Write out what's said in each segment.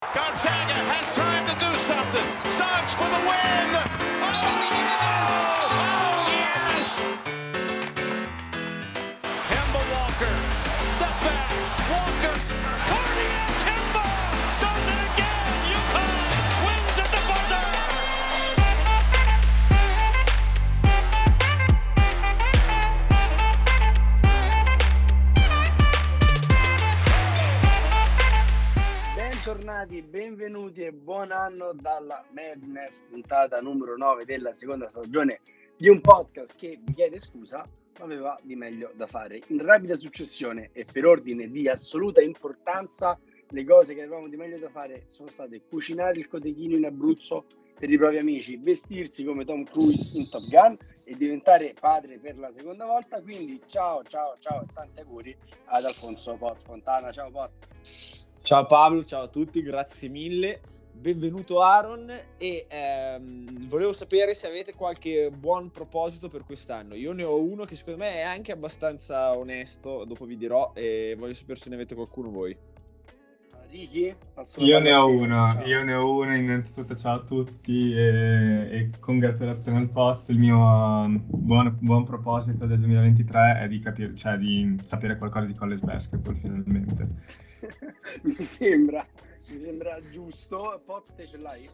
Gonzaga buon anno dalla Madness, puntata numero 9 della seconda stagione di un podcast che vi chiede scusa, ma aveva di meglio da fare. In rapida successione e per ordine di assoluta importanza, le cose che avevamo di meglio da fare sono state cucinare il cotechino in Abruzzo per i propri amici, vestirsi come Tom Cruise in Top Gun e diventare padre per la seconda volta. Quindi ciao, ciao, ciao e tanti auguri ad Alfonso Poz Fontana. Ciao Poz. Ciao Pablo, ciao a tutti, grazie mille. Benvenuto Aaron e ehm, volevo sapere se avete qualche buon proposito per quest'anno. Io ne ho uno che secondo me è anche abbastanza onesto, dopo vi dirò e voglio sapere se ne avete qualcuno voi. La Io ne ho uno, Ciao. io ne ho uno, innanzitutto ciao a tutti e, e congratulazioni al post. Il mio um, buon, buon proposito del 2023 è di, capire, cioè di sapere qualcosa di college basketball finalmente. mi sembra, mi sembra giusto. Poz te ce l'hai?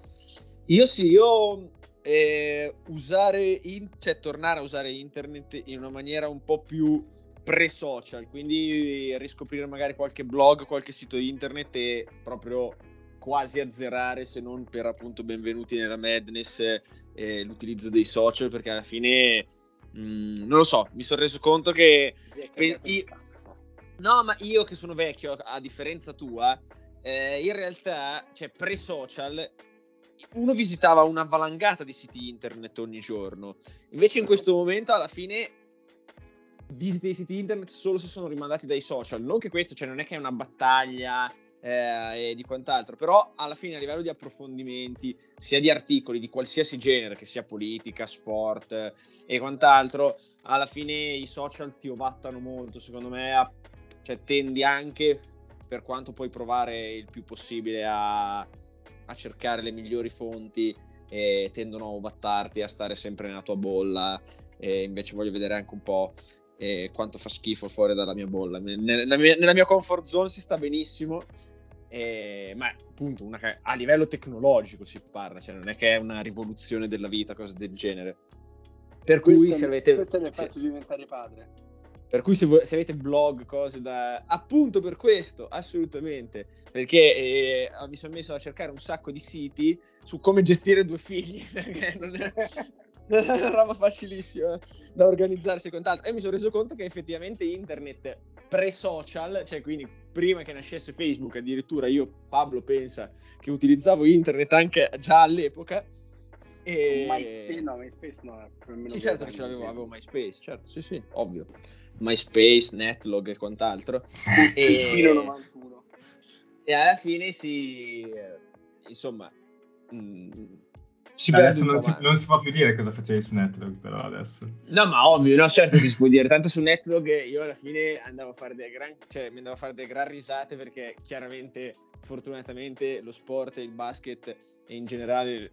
Io sì, io eh, usare, in- cioè tornare a usare internet in una maniera un po' più pre-social, quindi riscoprire magari qualche blog, qualche sito internet e proprio quasi azzerare, se non per appunto benvenuti nella madness, eh, l'utilizzo dei social, perché alla fine, mh, non lo so, mi sono reso conto che Pe- io-. No, ma io che sono vecchio, a differenza tua, eh, in realtà, cioè pre-social, uno visitava una valangata di siti internet ogni giorno. Invece in questo momento, alla fine, visiti i siti internet solo se sono rimandati dai social. Non che questo, cioè non è che è una battaglia eh, e di quant'altro, però alla fine a livello di approfondimenti, sia di articoli di qualsiasi genere, che sia politica, sport eh, e quant'altro, alla fine i social ti ovattano molto, secondo me, a- cioè tendi anche, per quanto puoi provare il più possibile a, a cercare le migliori fonti, e tendono a ovattarti, a stare sempre nella tua bolla, e invece voglio vedere anche un po' eh, quanto fa schifo fuori dalla mia bolla. Ne- Nella mia, nella mia comfort zone si sta benissimo, eh, ma appunto una a livello tecnologico si parla, cioè non è che è una rivoluzione della vita, cose del genere. Per cui Questo, se mi- avete... questo mi ha se- fatto diventare padre. Per cui se, vo- se avete blog, cose da... Appunto per questo, assolutamente. Perché eh, mi sono messo a cercare un sacco di siti su come gestire due figli, perché non è una roba facilissima da organizzarsi e quant'altro. E mi sono reso conto che effettivamente internet pre-social, cioè quindi prima che nascesse Facebook, addirittura io, Pablo, pensa che utilizzavo internet anche già all'epoca. E... MySpace, no, MySpace no. almeno Sì, certo che ce l'avevo, avevo MySpace, certo, sì, sì, ovvio. MySpace, Netlog e quant'altro. Sì, E- fino 91. E alla fine si... eh, insomma... mh, si Cioè, perde adesso non si, non si può più dire cosa facevi su Network, però adesso. No, ma ovvio, no, certo che si può dire. Tanto su Netlog io alla fine andavo a fare delle gran, cioè, mi andavo a fare delle gran risate perché chiaramente, fortunatamente, lo sport e il basket e in generale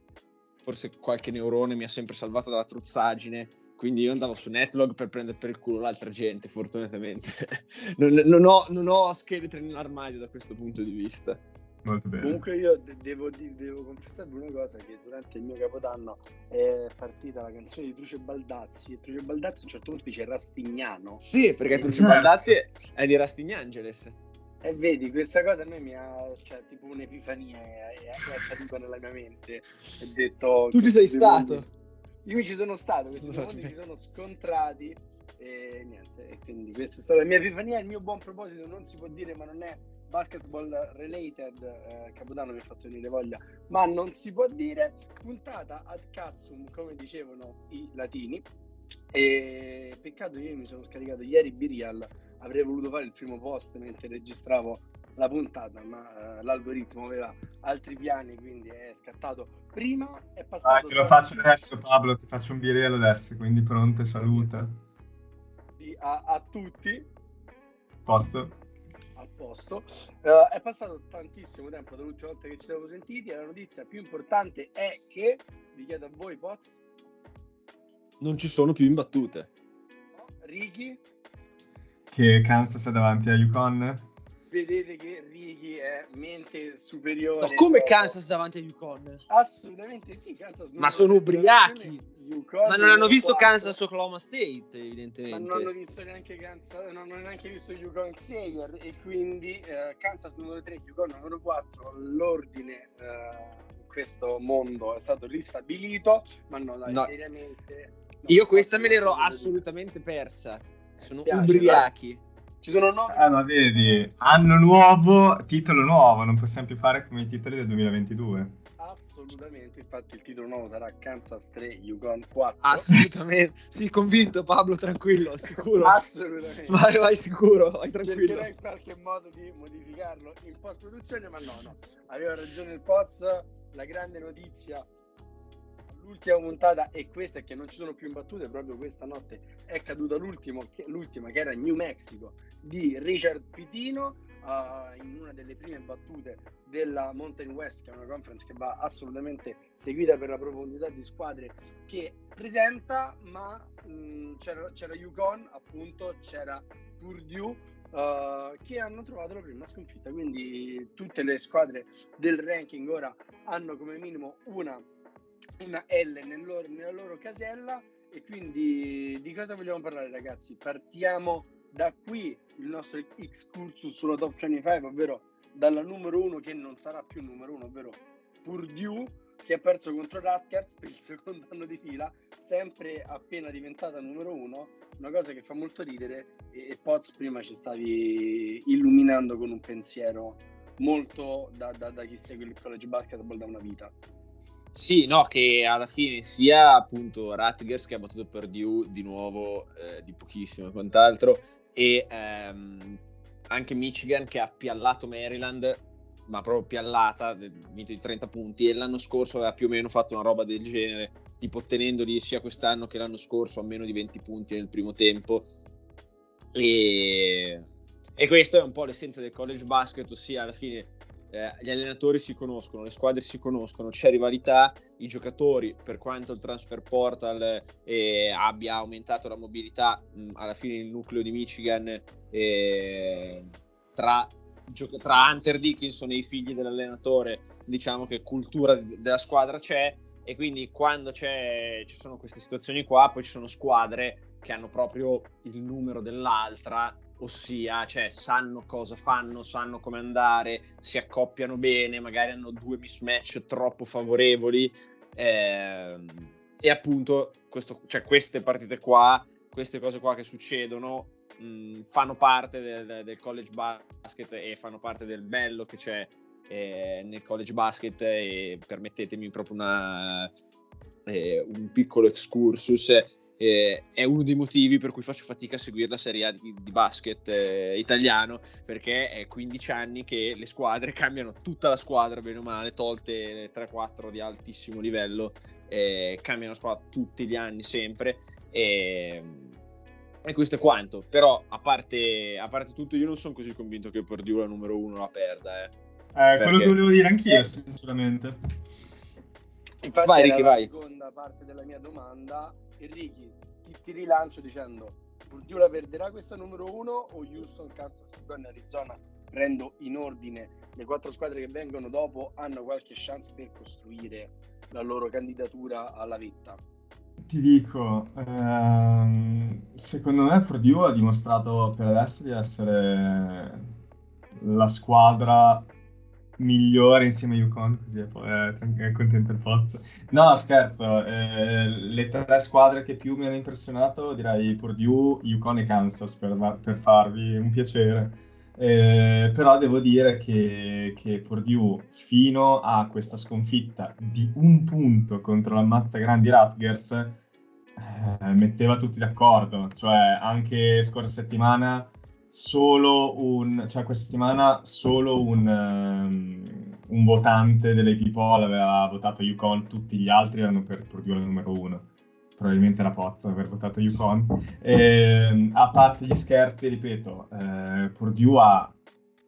forse qualche neurone mi ha sempre salvato dalla truzzaggine. Quindi io andavo su Netlog per prendere per il culo l'altra gente, fortunatamente. non, non ho, non ho scheletri nell'armadio da questo punto di vista. Molto bene. Comunque io de- devo, di- devo confessarvi una cosa, che durante il mio capodanno è partita la canzone di Truce Baldazzi e Truce Baldazzi a un certo punto dice Rastignano Sì, perché Truce certo. Baldazzi è di Rastignageles. E vedi questa cosa a me mi ha cioè tipo un'epifania è, è, accaduta nella mia mente ho detto Tu ci sei questi stato? mondi- io mi ci sono stato questi due mondi si cioè. sono scontrati e niente e quindi questa è stata la mia epifania il mio buon proposito non si può dire ma non è basketball related eh, Capodanno mi ha fatto venire voglia ma non si può dire puntata ad cazzum come dicevano i latini e peccato io mi sono scaricato ieri Birial avrei voluto fare il primo post mentre registravo la puntata ma eh, l'algoritmo aveva altri piani quindi è scattato prima è passato Dai, te lo faccio adesso, Pablo, ti faccio un birello adesso, quindi pronto, saluta. a, a tutti Posto? a posto. Uh, è passato tantissimo tempo dall'ultima volta che ci siamo sentiti e la notizia più importante è che, vi chiedo a voi, Poz, non ci sono più imbattute. Ricky? Che Kansas è davanti a Yukon? vedete che Ricky è mente superiore. Ma come Kansas davanti a Yukon? Assolutamente sì, Kansas. Ma sono ubriachi. Yukon ma non hanno visto 4. Kansas Oklahoma State, evidentemente. Ma non hanno visto neanche Kansas, non hanno neanche visto Yukon Xavier e quindi eh, Kansas numero 3, Yukon numero 4, l'ordine eh, in questo mondo è stato ristabilito, ma no, dai, no. seriamente. Io questa me l'ero assolutamente persa. Sono ubriachi. Ci sono nove. Eh, ma vedi, anno nuovo, titolo nuovo, non possiamo più fare come i titoli del 2022. Assolutamente, infatti il titolo nuovo sarà Kansas 3, Yukon 4. Assolutamente, sì, convinto Pablo, tranquillo, sicuro. Assolutamente. Vai, vai sicuro, vai tranquillo. Cercherò in qualche modo di modificarlo in post-produzione, ma no, no. Aveva ragione il Poz, la grande notizia l'ultima puntata e questa è che non ci sono più imbattute, proprio questa notte è caduta l'ultima, che era New Mexico di Richard Pitino uh, in una delle prime battute della Mountain West, che è una conference che va assolutamente seguita per la profondità di squadre che presenta, ma mh, c'era, c'era Yukon, appunto, c'era Purdue, Uh, che hanno trovato la prima sconfitta. Quindi tutte le squadre del ranking ora hanno come minimo una una L nel loro, nella loro casella e quindi di cosa vogliamo parlare ragazzi? Partiamo da qui il nostro excursus sulla top 25, ovvero dalla numero 1 che non sarà più numero 1, ovvero Purdue che ha perso contro Rutgers per il secondo anno di fila, sempre appena diventata numero 1, una cosa che fa molto ridere e, e Poz prima ci stavi illuminando con un pensiero molto da, da, da chi segue il college basketball da una vita. Sì, no, che alla fine sia appunto Rutgers che ha battuto Purdue di nuovo eh, di pochissimo e quant'altro e ehm, anche Michigan che ha piallato Maryland ma proprio piallata, vinto di 30 punti e l'anno scorso aveva più o meno fatto una roba del genere, tipo ottenendoli sia quest'anno che l'anno scorso a meno di 20 punti nel primo tempo. E, e questo è un po' l'essenza del college basket, ossia alla fine eh, gli allenatori si conoscono, le squadre si conoscono, c'è rivalità, i giocatori, per quanto il transfer portal eh, abbia aumentato la mobilità, mh, alla fine il nucleo di Michigan eh, tra, gio- tra Hunter Dickinson e i figli dell'allenatore, diciamo che cultura d- della squadra c'è e quindi quando ci sono queste situazioni qua, poi ci sono squadre che hanno proprio il numero dell'altra ossia cioè, sanno cosa fanno, sanno come andare, si accoppiano bene, magari hanno due mismatch troppo favorevoli. Eh, e appunto questo, cioè, queste partite qua, queste cose qua che succedono mh, fanno parte del, del, college basket e fanno parte del bello che c'è eh, nel college basket. E permettetemi proprio una, eh, un piccolo excursus eh, è uno dei motivi per cui faccio fatica a seguire la Serie A di, di basket eh, italiano, perché è 15 anni che le squadre cambiano tutta la squadra, bene o male, tolte 3-4 di altissimo livello, eh, cambiano squadra tutti gli anni sempre. E, e questo è quanto. Però, a parte, a parte tutto, io non sono così convinto che Purdue la numero uno la perda. Eh. Eh, quello che volevo dire anch'io, sinceramente. Infatti, vai, Ricky, vai. la seconda parte della mia domanda Enrichi, ti, ti rilancio dicendo Purdue la perderà questa numero uno o Houston, Kansas, Oregon Arizona prendo in ordine le quattro squadre che vengono dopo hanno qualche chance per costruire la loro candidatura alla vetta? Ti dico, ehm, secondo me Purdue ha dimostrato per adesso di essere la squadra migliore insieme a Yukon, così è, contento il posto. No, scherzo, eh, le tre squadre che più mi hanno impressionato direi Purdue, Yukon e Kansas per, per farvi un piacere. Eh, però devo dire che, che Purdue fino a questa sconfitta di un punto contro la mazza grandi Rutgers eh, metteva tutti d'accordo, cioè anche scorsa settimana solo un, cioè questa settimana solo un, um, un votante dell'AP Poll aveva votato Yukon, tutti gli altri erano per Purdue numero uno. Probabilmente la Pozzo aver votato Yukon. E, a parte gli scherzi, ripeto, eh, Purdue ha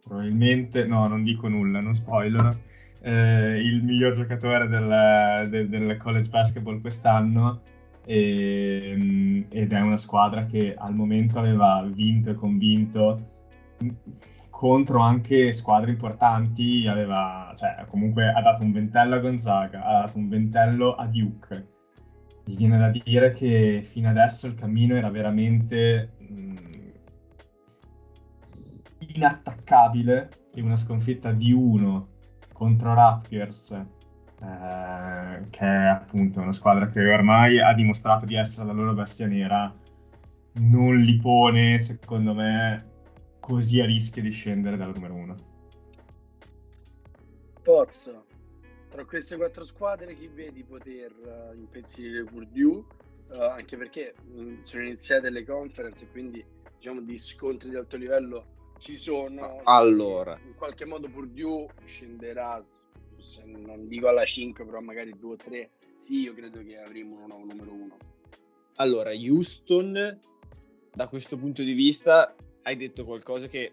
probabilmente, no, non dico nulla, non spoiler, eh, il miglior giocatore del, del, del college basketball quest'anno e, mm, ed è una squadra che al momento aveva vinto e convinto contro anche squadre importanti, aveva, cioè, comunque ha dato un ventello a Gonzaga, ha dato un ventello a Duke. Mi viene da dire che fino adesso il cammino era veramente mh, mm, inattaccabile e una sconfitta di uno contro Rutgers, eh, che è appunto una squadra che ormai ha dimostrato di essere la loro bestia nera, non li pone, secondo me, così a rischio di scendere dal numero uno. Pozzo, tra queste quattro squadre chi vedi poter uh, impensierire Purdue? Uh, anche perché mh, mm, sono iniziate le conference e quindi diciamo di scontri di alto livello ci sono. Allora, in qualche modo Purdue scenderà, se non dico alla 5, però magari 2 o 3. Sì, io credo che avremo un nuovo numero 1. Allora, Houston, da questo punto di vista, hai detto qualcosa che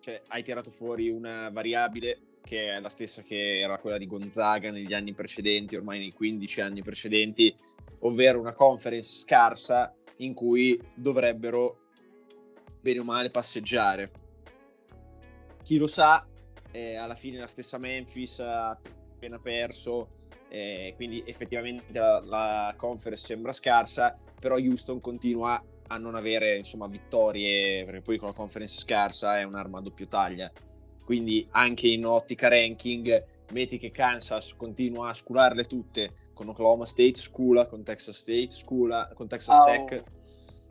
cioè, hai tirato fuori una variabile che è la stessa che era quella di Gonzaga negli anni precedenti, ormai nei 15 anni precedenti, ovvero una conference scarsa in cui dovrebbero bene o male passeggiare chi lo sa, eh, alla fine la stessa Memphis ha appena perso, eh, quindi effettivamente la, la, conference sembra scarsa, però Houston continua a non avere insomma, vittorie, perché poi con la conference scarsa è un'arma a doppio taglia. Quindi anche in ottica ranking, metti che Kansas continua a scularle tutte, con Oklahoma State scula, con Texas State scula, con Texas oh. Tech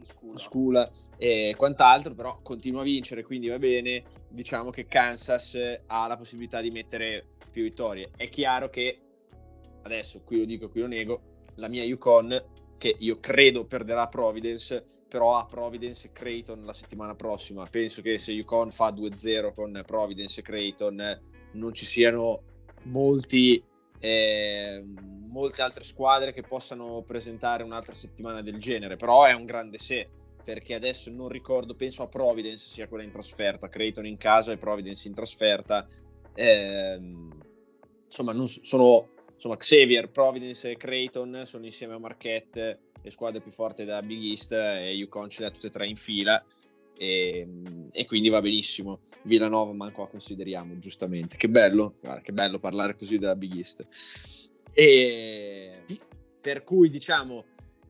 Scula. Scula e quant'altro, però continua a vincere, quindi va bene. Diciamo che Kansas ha la possibilità di mettere più vittorie. È chiaro che adesso qui lo dico, qui lo nego, la mia Yukon che io credo perderà Providence, però ha Providence e Creighton la settimana prossima. Penso che se Yukon fa 2-0 con Providence e Creighton non ci siano molti eh, molte altre squadre che possano presentare un'altra settimana del genere, però è un grande se, perché adesso non ricordo, penso a Providence sia quella in trasferta, Creighton in casa e Providence in trasferta, eh, insomma, non, sono insomma, Xavier, Providence e Creighton sono insieme a Marquette le squadre più forti della Big East e Yukon ce le ha tutte e tre in fila e, e, quindi va benissimo. Villanova manco la consideriamo, giustamente. Che bello, guarda, che bello parlare così della Big East. E per cui diciamo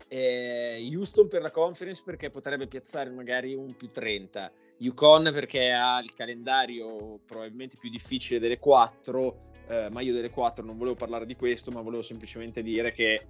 eh, Houston per la conference perché potrebbe piazzare magari un più 30. Yukon perché ha il calendario probabilmente più difficile delle quattro, eh, ma io delle quattro non volevo parlare di questo, ma volevo semplicemente dire che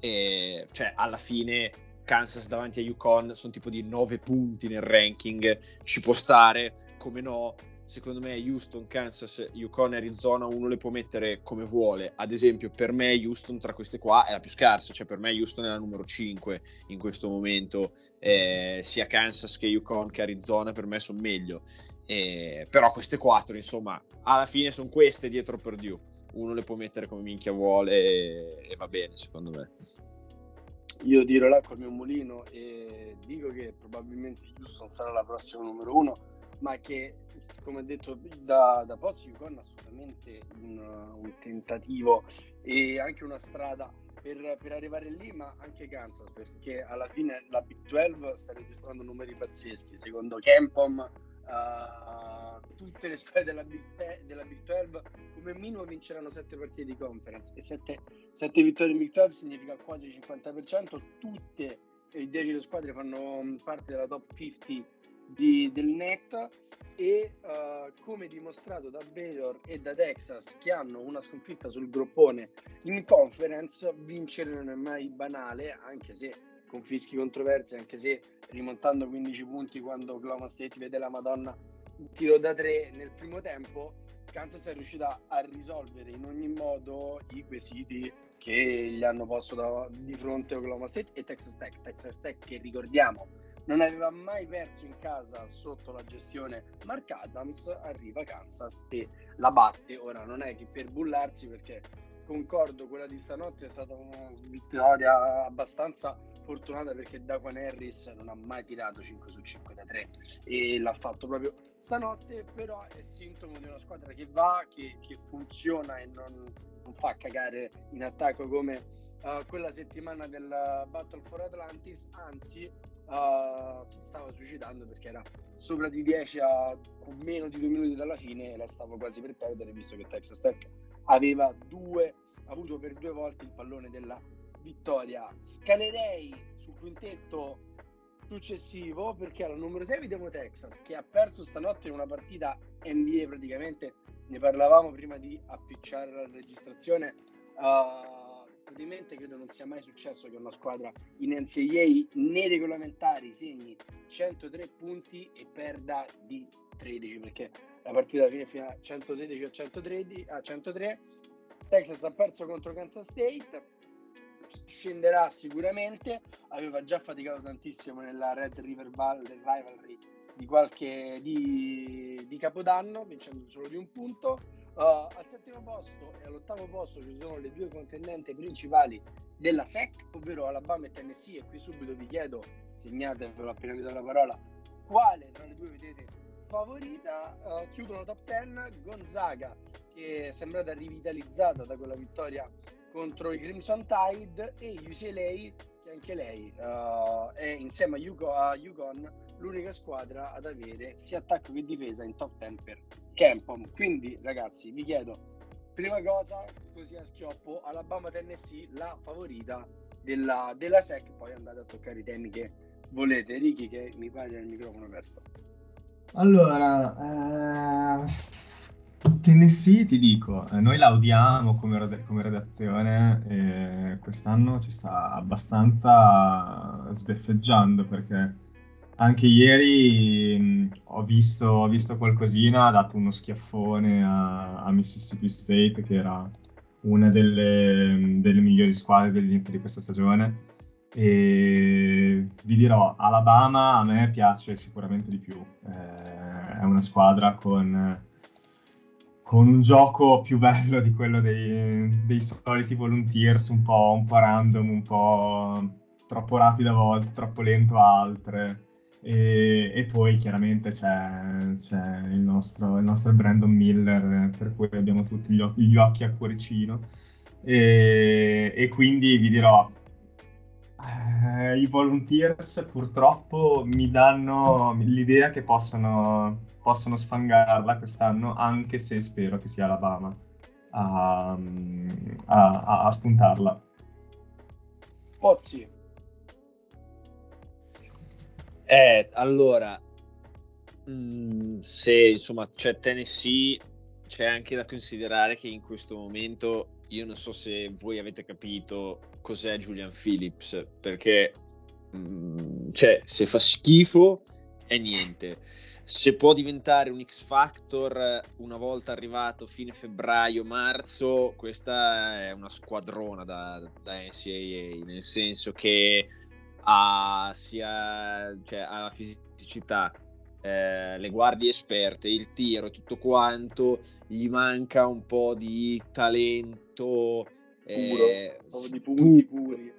eh, cioè, alla fine Kansas davanti a Yukon sono tipo di 9 punti nel ranking, ci può stare, come no. Secondo me Houston, Kansas, Yukon Arizona uno le può mettere come vuole. Ad esempio, per me Houston tra queste qua è la più scarsa, cioè per me Houston è la numero 5 in questo momento. Eh, sia Kansas che Yukon che Arizona per me sono meglio. Eh, però queste quattro, insomma, alla fine sono queste dietro Purdue. Uno le può mettere come minchia vuole e, e va bene, secondo me io tiro l'acqua al mio mulino e dico che probabilmente Houston sarà la prossima numero uno, ma che come detto da, da Pozzi, Yukon assolutamente un, un, tentativo e anche una strada per, per, arrivare lì, ma anche Kansas, perché alla fine la Big 12 sta registrando numeri pazzeschi. Secondo Kempom uh, tutte le squadre della Big, Te- della Big 12 come minimo vinceranno 7 partite di conference. E 7, 7 vittorie in Big 12 significa quasi il 50%, tutte le 10 squadre fanno mm, parte della top 50 di, del net. E uh, come dimostrato da Baylor e da Texas che hanno una sconfitta sul groppone in conference vincere non è mai banale anche se con fischi controversi anche se rimontando 15 punti quando Oklahoma State vede la Madonna tiro da tre nel primo tempo, Kansas è riuscita a risolvere in ogni modo i quesiti che gli hanno posto da, di fronte Oklahoma State e Texas Tech. Texas Tech che ricordiamo non aveva mai perso in casa sotto la gestione Mark Adams, arriva Kansas e la batte. Ora non è che per bullarsi perché concordo, quella di stanotte è stata una vittoria abbastanza fortunata perché Daquan Harris non ha mai tirato 5 su 5 da 3 e l'ha fatto proprio stanotte, però è sintomo di una squadra che va, che, che funziona e non, non, fa cagare in attacco come uh, quella settimana del Battle for Atlantis, anzi uh, si stava suicidando perché era sopra di 10 a meno di due minuti dalla fine e la stava quasi per perdere visto che Texas Tech aveva due, avuto per due volte il pallone della vittoria. Scalerei sul quintetto successivo perché al numero 6 vediamo Texas che ha perso stanotte in una partita NBA praticamente ne parlavamo prima di appicciare la registrazione uh, praticamente credo non sia mai successo che una squadra in NCAA nei regolamentari segni 103 punti e perda di 13 perché la partita alla fine fino a 116 a 113 a 103 Texas ha perso contro Kansas State scenderà sicuramente, aveva già faticato tantissimo nella Red River Valley Rivalry di qualche di, di Capodanno, vincendo solo di un punto. Uh, al settimo posto e all'ottavo posto ci sono le due contendenti principali della SEC, ovvero Alabama e Tennessee, e qui subito vi chiedo, segnatevelo appena vi do la parola, quale tra le due vedete favorita? Uh, chiudono top 10 Gonzaga, che è sembrata rivitalizzata da quella vittoria contro i Crimson Tide e UCLA che anche lei uh, è insieme a, Ugo, l'unica squadra ad avere sia attacco che difesa in top 10 per Campom quindi ragazzi vi chiedo prima cosa così a schioppo Alabama Tennessee la favorita della, della SEC poi andate a toccare i temi che volete. Ricky che mi pare il microfono aperto. Allora eh Tennessee, ti dico, eh, noi la odiamo come, come redazione quest'anno ci sta abbastanza sbeffeggiando perché anche ieri mh, ho, visto, ho, visto, qualcosina, ha dato uno schiaffone a, a Mississippi State che era una delle, delle migliori squadre dell'inizio di questa stagione. E vi dirò, Alabama a me piace sicuramente di più, eh, è una squadra con con un gioco più bello di quello dei, dei soliti volunteers, un po', un po', random, un po' troppo rapido a volte, troppo lento a altre. E, e poi chiaramente c'è, c'è il, nostro, il, nostro, Brandon Miller, per cui abbiamo tutti gli, occhi, gli occhi a cuoricino. E, e, quindi vi dirò, eh, i volunteers purtroppo mi danno l'idea che possano possano sfangarla quest'anno, anche se spero che sia Alabama a, a, a spuntarla. Pozzi. Eh, allora, mh, mm, se insomma c'è Tennessee, c'è anche da considerare che in questo momento io non so se voi avete capito cos'è Julian Phillips, perché mh, mm, cioè, se fa schifo è niente se può diventare un X Factor una volta arrivato fine febbraio-marzo, questa è una squadrona da, da NCAA, nel senso che ha sia cioè, ha la fisicità, eh, le guardie esperte, il tiro e tutto quanto, gli manca un po' di talento puro, eh, di punti puri.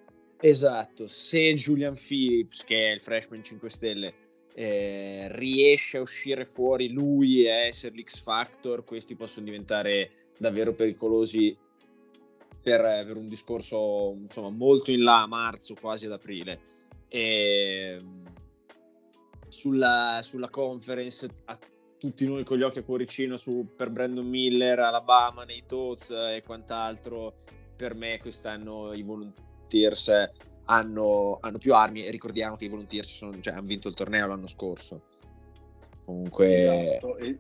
Esatto, se Julian Phillips, che è il freshman 5 stelle, eh, riesce a uscire fuori lui e a essere l'X Factor, questi possono diventare davvero pericolosi per, per un discorso insomma, molto in là a marzo, quasi ad aprile. E, sulla, sulla conference, a tutti noi con gli occhi a cuoricino su, per Brandon Miller, Alabama, nei Toads e quant'altro, per me quest'anno i Volunteers hanno, hanno, più armi e ricordiamo che i Volunteers sono, cioè, hanno vinto il torneo l'anno scorso. Comunque... Esatto, es-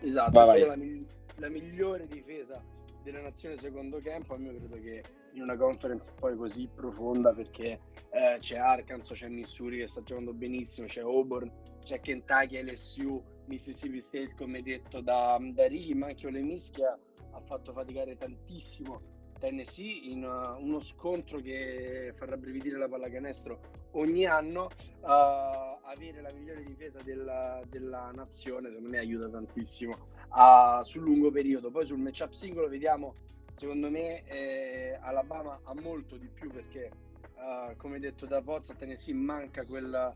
esatto. Vai, vai. La, la, migliore difesa della nazione secondo campo, a me credo che in una conference poi così profonda perché eh, c'è Arkansas, c'è Missouri che sta giocando benissimo, c'è Auburn, c'è Kentucky, LSU, Mississippi State come detto da, da Ricky, ma anche Ole Mischia ha fatto faticare tantissimo Tennessee in uh, uno scontro che farà brividire la pallacanestro ogni anno uh, avere la migliore difesa della, della, nazione secondo me aiuta tantissimo uh, sul lungo periodo. Poi sul matchup singolo vediamo secondo me eh, Alabama ha molto di più perché uh, come detto da Pozza Tennessee manca quel,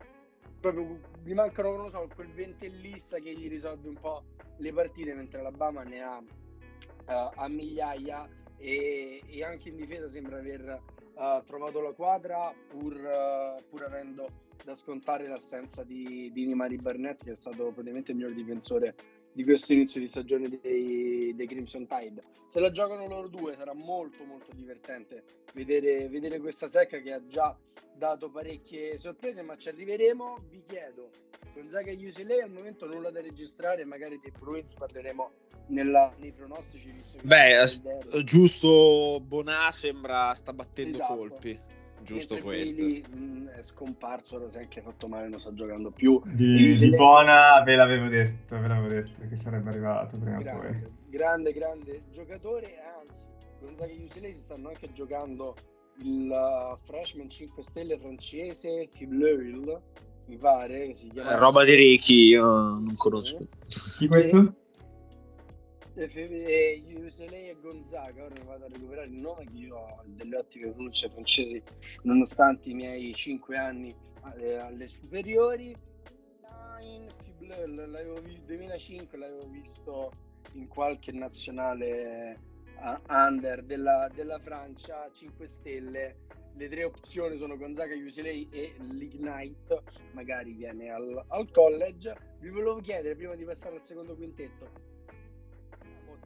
proprio gli mancano, non so, quel ventellista che gli risolve un po' le partite, mentre Alabama ne ha uh, a migliaia e, e, anche in difesa sembra aver uh, trovato la quadra pur, uh, pur, avendo da scontare l'assenza di, di Nimari Barnett che è stato praticamente il miglior difensore di questo inizio di stagione dei, dei, Crimson Tide. Se la giocano loro due sarà molto molto divertente vedere, vedere questa secca che ha già dato parecchie sorprese, ma ci arriveremo. Vi chiedo, Gonzaga e UCLA al momento nulla da registrare, magari dei Bruins parleremo nella, nei pronostici. Beh, giusto Bonà sembra sta battendo esatto. colpi giusto questo. Lì, mh, è scomparso, ora si è anche fatto male, non sta giocando più. Di, di Bona ve l'avevo detto, ve l'avevo detto che sarebbe arrivato prima o poi. Grande, grande giocatore, anzi, Gonzaga e UCLA si stanno anche giocando il uh, freshman 5 stelle francese Fibleul, mi pare che si chiama. Eh, roba di Ricky, io non conosco. Chi questo? e UCLA e Gonzaga, ora mi vado a recuperare il nome che io ho delle ottime pronunce francesi nonostante i miei 5 anni alle, alle superiori. L'avevo visto 2005, l'avevo visto in qualche nazionale uh, under della, della Francia, 5 stelle. Le tre opzioni sono Gonzaga, UCLA e l'Ignite, magari viene al, al college. Vi volevo chiedere prima di passare al secondo quintetto,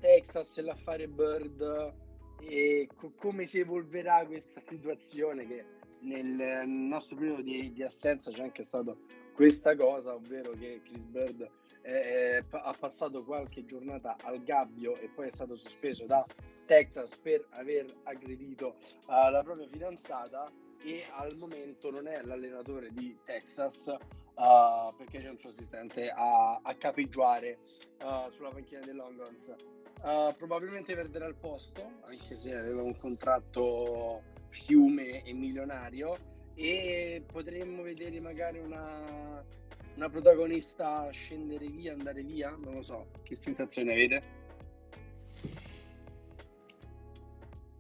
Texas e l'affare Bird e co- come si evolverà questa situazione che nel nostro periodo di, di assenza c'è anche stato questa cosa, ovvero che Chris Bird eh, ha passato qualche giornata al gabbio e poi è stato sospeso da Texas per aver aggredito uh, la propria fidanzata e al momento non è l'allenatore di Texas uh, perché c'è un suo assistente a, a capeggiare uh, sulla panchina dei Longhorns. Probabilmente perderà il posto, anche se aveva un contratto fiume e milionario, e potremmo vedere magari una, una protagonista scendere via, andare via, non lo so, che sensazione avete?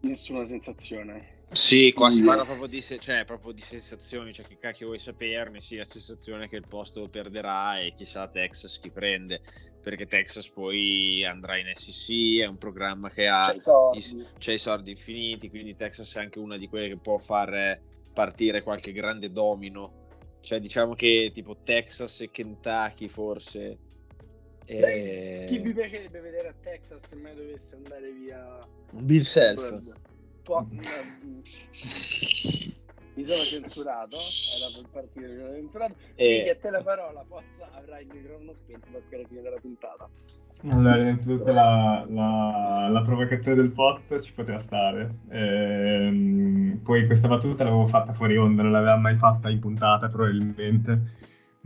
Nessuna sensazione. Sì, qua si parla proprio di, cioè, proprio di sensazioni, cioè che cacchio vuoi saperne, sì, la sensazione che il posto perderà e chissà Texas chi prende, perché Texas poi andrà in SEC, è un programma che ha c'è i soldi, i, c'è i soldi infiniti, quindi Texas è anche una di quelle che può far partire qualche grande domino, cioè diciamo che tipo Texas e Kentucky forse. E... Chi vi piacerebbe vedere a Texas se mai dovesse andare via? Bill Self tua... mi sono censurato, era per partire mi sono censurato, e... che a te la parola, forza avrai il microfono spento per quella fine della puntata. Allora, innanzitutto la, la, la, provocazione del pot ci poteva stare. Ehm, poi questa battuta l'avevo fatta fuori onda, non l'aveva mai fatta in puntata probabilmente.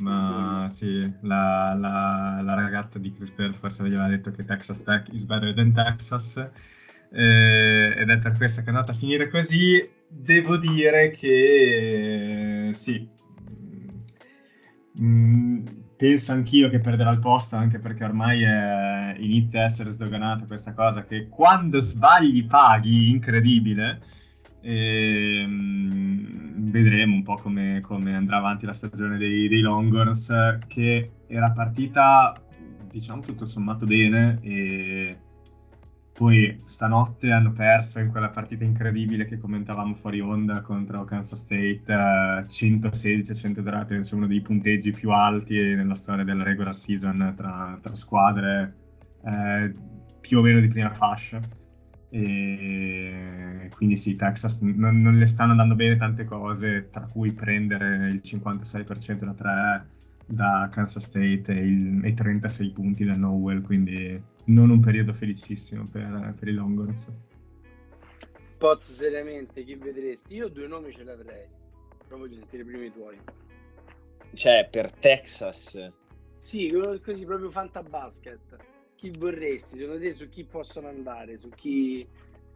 Ma sì, la, la, la ragazza di Chris Bird forse aveva detto che Texas Tech is better than Texas eh, ed è per questo che è andata a finire così. Devo dire che eh, sì, mm, penso anch'io che perderà il posto, anche perché ormai è, inizia a essere sdoganata questa cosa che quando sbagli paghi, incredibile. E, um, vedremo un po' come, come, andrà avanti la stagione dei, dei Longhorns, che era partita, diciamo, tutto sommato bene e poi stanotte hanno perso in quella partita incredibile che commentavamo fuori onda contro Kansas State, uh, 116-103, penso uno dei punteggi più alti nella storia della regular season tra, tra squadre eh, più o meno di prima fascia. E quindi sì, Texas non, non, le stanno andando bene tante cose, tra cui prendere il 56% da 3 da Kansas State e, il, e 36 punti da Nowell, quindi non un periodo felicissimo per, per i Longhorns. Poz, seriamente, chi vedresti? Io due nomi ce l'avrei, però voglio sentire prima i tuoi. Cioè, per Texas? Sì, così proprio fantabasket. Chi vorresti? Secondo te su chi possono andare? Su chi,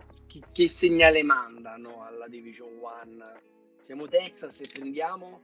su chi che segnale mandano alla Division 1? Siamo Texas e prendiamo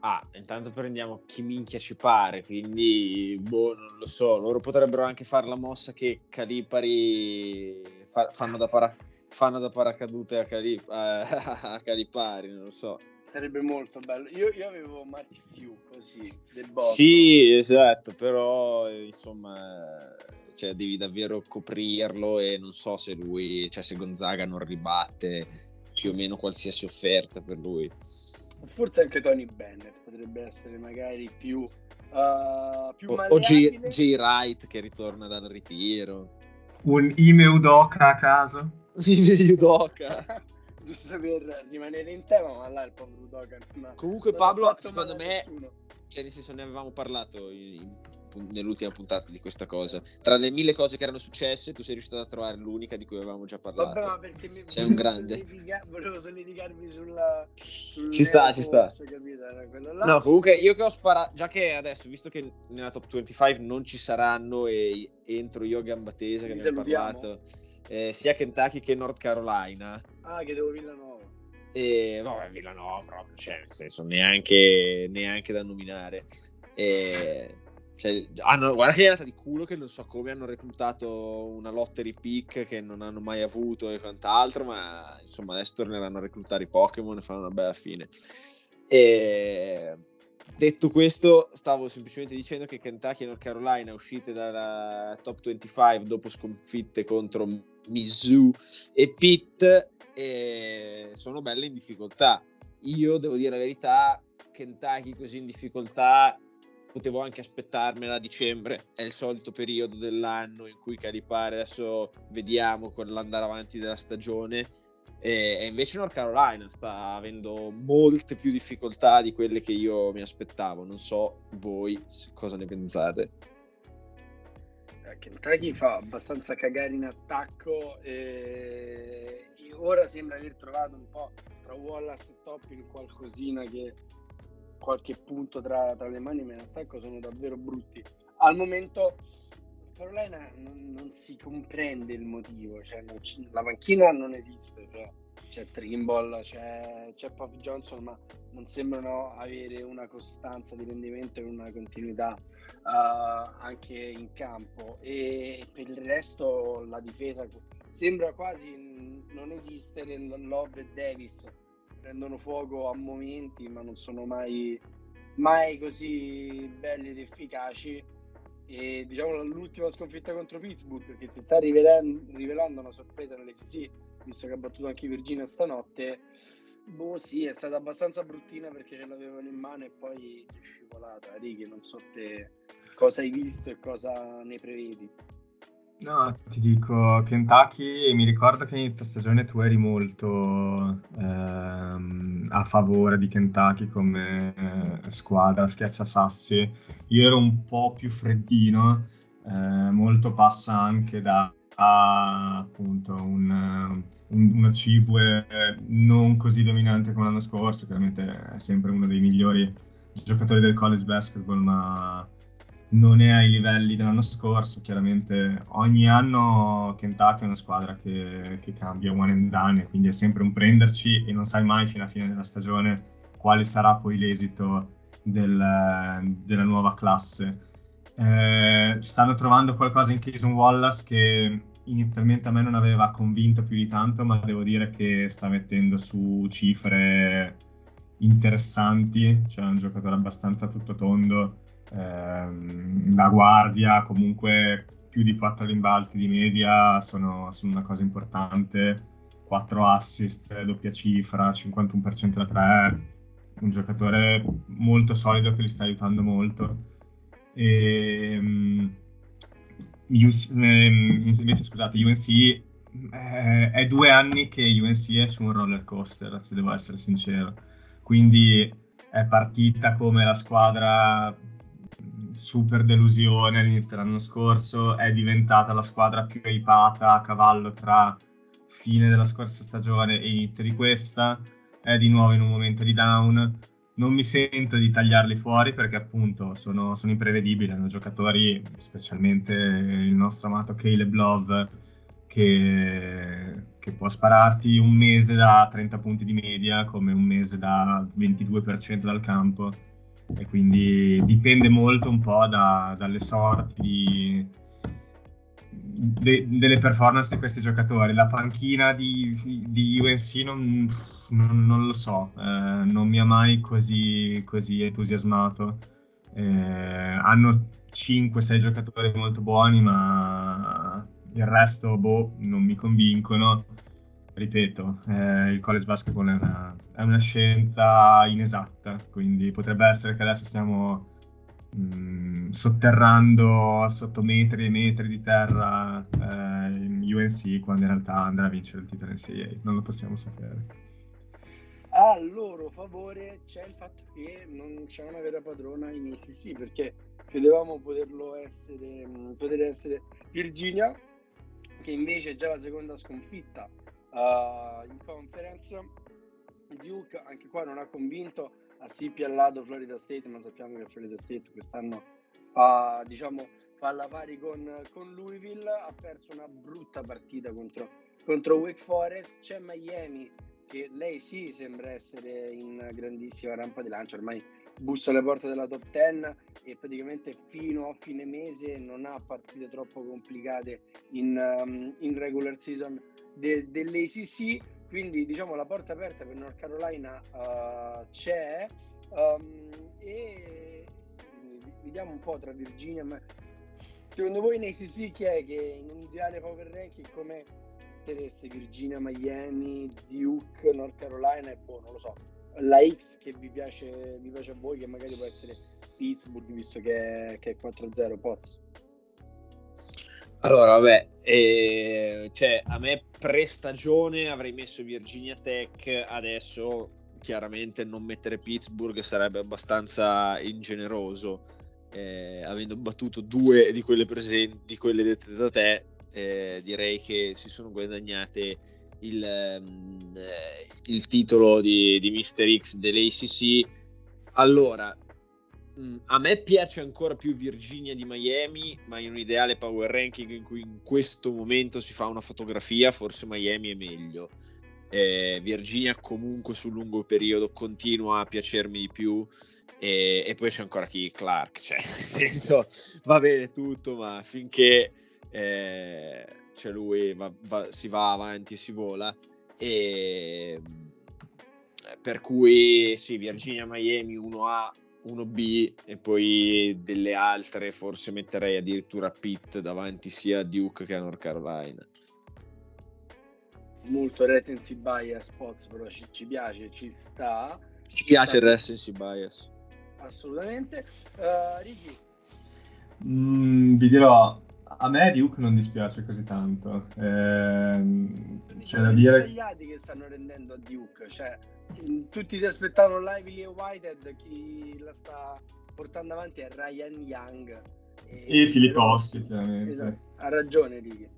Ah, intanto prendiamo chi minchia ci pare, quindi boh, non lo so, loro potrebbero anche fare la mossa che Calipari fa, fanno, da para, fanno da paracadute a, Calip- a Calipari, non lo so. Sarebbe molto bello. Io, io avevo Marchi Fiu così, del botto. Sì, esatto, però insomma, cioè, devi davvero coprirlo e non so se lui, cioè se Gonzaga non ribatte più o meno qualsiasi offerta per lui. Forse anche Tony Bennett potrebbe essere magari più, uh, più O, o. J. Wright che ritorna dal ritiro. Un Ime Udoka a caso? Yudoka. Giusto per rimanere in tema, ma là il povero ha- Comunque non Pablo, secondo me, cioè nel senso ne avevamo parlato in- in- nell'ultima puntata di questa cosa. Tra le mille cose che erano successe, tu sei riuscito a trovare l'unica di cui avevamo già parlato. Vabbè, ma perché mi Sei un volevo grande. volevo solleticarmi sulla sul Ci sta, ci sta. Capito? No, comunque io che ho sparato, già che adesso, visto che nella top 25 non ci saranno e entro io a gamba tesa che ne abbiamo salutiamo. parlato, eh, sia Kentucky che North Carolina, Ah, che devo Villanova. e vabbè, Villanova proprio, cioè, nel senso, neanche, neanche da nominare. E, cioè, hanno, guarda che è andata di culo che non so come hanno reclutato una lottery pick che non hanno mai avuto e quant'altro, ma insomma adesso torneranno a reclutare i Pokémon e fanno una bella fine. E detto questo, stavo semplicemente dicendo che Kentucky e North Carolina uscite dalla top 25 dopo sconfitte contro Mizzou e Pitt e sono belle in difficoltà. Io devo dire la verità, Kentucky così in difficoltà potevo anche aspettarmela a dicembre, è il solito periodo dell'anno in cui Calipari adesso vediamo con l'andare avanti della stagione e, invece North Carolina sta avendo molte più difficoltà di quelle che io mi aspettavo, non so voi cosa ne pensate. Kentucky fa abbastanza cagare in attacco e ora sembra aver trovato un po' tra Wallace e Topping qualcosina che qualche punto tra, tra le mani ma in attacco sono davvero brutti. Al momento Carolina non, non si comprende il motivo cioè non la manchina non esiste cioè, c'è Trimble c'è, c'è Puff Johnson ma non sembrano avere una costanza di rendimento e una continuità uh, anche in campo. E per il resto la difesa sembra quasi non esistere Love e Davis. Prendono fuoco a momenti ma non sono mai mai così belli ed efficaci. E diciamo l'ultima sconfitta contro Pittsburgh che si sta rivelando, rivelando una sorpresa nell'SC visto che ha battuto anche Virginia stanotte boh sì è stata abbastanza bruttina perché ce l'avevano in mano e poi è scivolata Righi non so te cosa hai visto e cosa ne prevedi No, ti dico Kentucky, mi ricordo che inizio stagione tu eri molto ehm, a favore di Kentucky come eh, squadra schiacciasassi. Io ero un po' più freddino, eh, molto passa anche da a, appunto un, un, uno Cibue non così dominante come l'anno scorso, chiaramente è sempre uno dei migliori giocatori del college basketball, ma non è ai livelli dell'anno scorso. Chiaramente ogni anno Kentucky è una squadra che, che cambia one and done, quindi è sempre un prenderci e non sai mai fino alla fine della stagione quale sarà poi l'esito del, della nuova classe. Eh, stanno trovando qualcosa in Jason Wallace che inizialmente a me non aveva convinto più di tanto, ma devo dire che sta mettendo su cifre interessanti, cioè è un giocatore abbastanza tutto tondo. Ehm, la guardia, comunque più di 4 rimbalzi di media sono, sono una cosa importante, 4 assist, doppia cifra, 51% da 3, un giocatore molto solido che li sta aiutando molto. E, um, UC, ehm, invece, scusate, UNC eh, è due anni che UNC è su un roller coaster, se devo essere sincero. Quindi è partita come la squadra super delusione all'inizio dell'anno scorso, è diventata la squadra più hypata a cavallo tra fine della scorsa stagione e inizio di questa, è di nuovo in un momento di down. Non mi sento di tagliarli fuori perché appunto sono, sono imprevedibili, hanno giocatori, specialmente il nostro amato Caleb Love, che, che può spararti un mese da 30 punti di media come un mese da 22% dal campo e quindi dipende molto un po' da, dalle sorti di, de- delle performance di questi giocatori. La panchina di, di UNC non, non, non, lo so, eh, non mi ha mai così, così entusiasmato. Eh, hanno 5-6 giocatori molto buoni, ma il resto boh, non mi convincono. Ripeto, eh, il college basketball è una, è una scienza inesatta, quindi potrebbe essere che adesso stiamo mh, sotterrando sotto metri e metri di terra eh, UNC quando in realtà andrà a vincere il titolo NCAA, non lo possiamo sapere. A loro favore c'è il fatto che non c'è una vera padrona in ACC perché credevamo poterlo essere, poter essere Virginia che invece è già la seconda sconfitta uh, in conference. Duke anche qua non ha convinto ha sì piallato Florida State, ma sappiamo che Florida State quest'anno fa, diciamo, fa la pari con, con Louisville, ha perso una brutta partita contro, contro Wake Forest, c'è Miami che lei sì sembra essere in grandissima rampa di lancio, ormai bussa alle porte della top 10 e praticamente fino a fine mese non ha partite troppo complicate in, um, in regular season de- dell'ACC quindi diciamo la porta aperta per North Carolina uh, c'è um, e vediamo un po' tra Virginia ma secondo voi nei ACC chi è che in un ideale power ranking come mettereste Virginia, Miami, Duke, North Carolina e boh non lo so. La X che vi piace, vi piace a voi che magari può essere Pittsburgh visto che che è 4-0 Poz. Allora, vabbè, eh, cioè, a me pre-stagione avrei messo Virginia Tech, adesso chiaramente non mettere Pittsburgh sarebbe abbastanza ingeneroso, eh, avendo battuto due di quelle presenti, di quelle dette da te, eh, direi che si sono guadagnate il, um, il titolo di, di Mister X dell'ACC. Allora, Mm, a me piace ancora più Virginia di Miami, ma in un ideale power ranking in cui in questo momento si fa una fotografia, forse Miami è meglio. Eh, Virginia comunque sul lungo periodo continua a piacermi di più e, e poi c'è ancora chi Clark, cioè nel senso va bene tutto, ma finché eh, c'è lui va, va, si va avanti e si vola e per cui sì, Virginia Miami 1A 1B e poi delle altre forse metterei addirittura Pitt davanti sia a Duke che a North Carolina. Molto recency bias Pots però ci, ci, piace, ci sta. Ci piace il recency bias. Assolutamente. Uh, Ricky? Mm, vi dirò, a me Duke non dispiace così tanto. Eh, c'è da dire... tagliati che stanno rendendo a Duke, cioè tutti si aspettavano Lively e Whitehead, chi la sta portando avanti è Ryan Young. E, e Filippo Ossi, chiaramente. Esatto. Ha ragione, Ricky.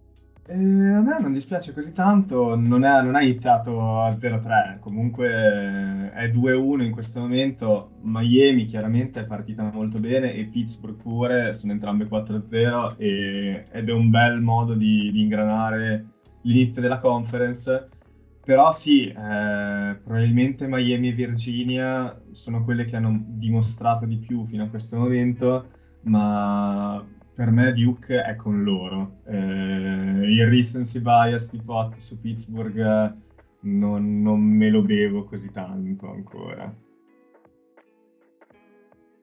Eh, a me non dispiace così tanto, non, è, non ha iniziato a 0-3, comunque è 2-1 in questo momento, Miami chiaramente è partita molto bene e Pittsburgh pure, sono entrambe 4-0 e, ed è un bel modo di, di ingranare l'inizio della conference, però sì, eh, probabilmente Miami e Virginia sono quelle che hanno dimostrato di più fino a questo momento, ma per me Duke è con loro. Eh, il recency bias di Pot su Pittsburgh non, non, me lo bevo così tanto ancora.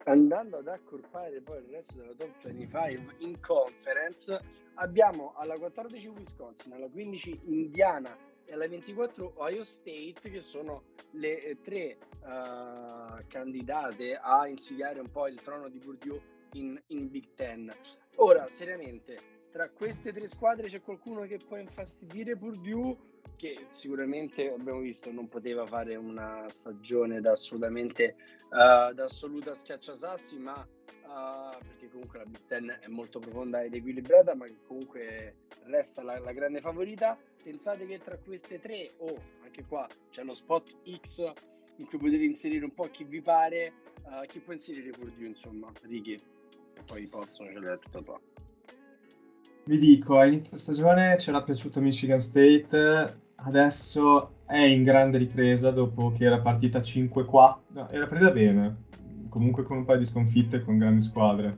Andando ad accorpare poi il resto della top 25 in conference, abbiamo alla 14 Wisconsin, alla 15 Indiana e alla 24 Ohio State che sono le eh, tre uh, candidate a insidiare un po' il trono di Purdue in, in Big Ten. Ora, seriamente, tra queste tre squadre c'è qualcuno che può infastidire Purdue, che sicuramente abbiamo visto non poteva fare una stagione da assolutamente uh, da assoluta schiacciasassi, ma uh, perché comunque la Big Ten è molto profonda ed equilibrata, ma che comunque resta la, la grande favorita. Pensate che tra queste tre, o oh, anche qua c'è lo spot X in cui potete inserire un po' chi vi pare, uh, chi può inserire Purdue, insomma, e poi possono giocare tutto qua. Vi dico, a inizio stagione c'era piaciuto Michigan State, adesso è in grande ripresa dopo che era partita 5-4, no, era partita bene, comunque con un paio di sconfitte con grandi squadre.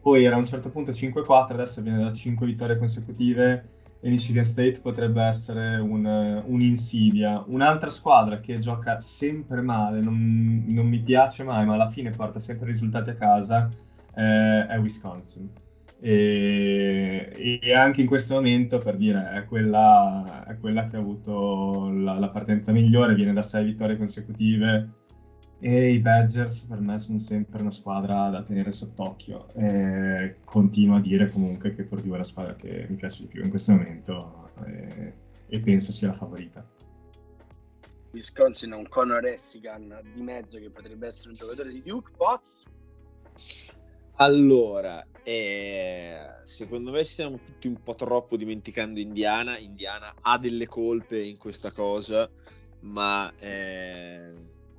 poi era a un certo punto 5-4, adesso viene da 5 vittorie consecutive e Michigan State potrebbe essere un, un'insidia. Un'altra squadra che gioca sempre male, non, non, mi piace mai, ma alla fine porta sempre risultati a casa, eh, è Wisconsin. E, e, anche in questo momento, per dire, è quella, è quella che ha avuto la, la partenza migliore, viene da 6 vittorie consecutive e i Badgers per me sono sempre una squadra da tenere sott'occhio. E continuo a dire comunque che Purdue è la squadra che mi piace di più in questo momento e, e penso sia la favorita. Wisconsin ha un Conor Essigan di mezzo che potrebbe essere un giocatore di Duke. Potts? Allora, eh, secondo me stiamo tutti un po' troppo dimenticando Indiana. Indiana ha delle colpe in questa cosa, ma eh,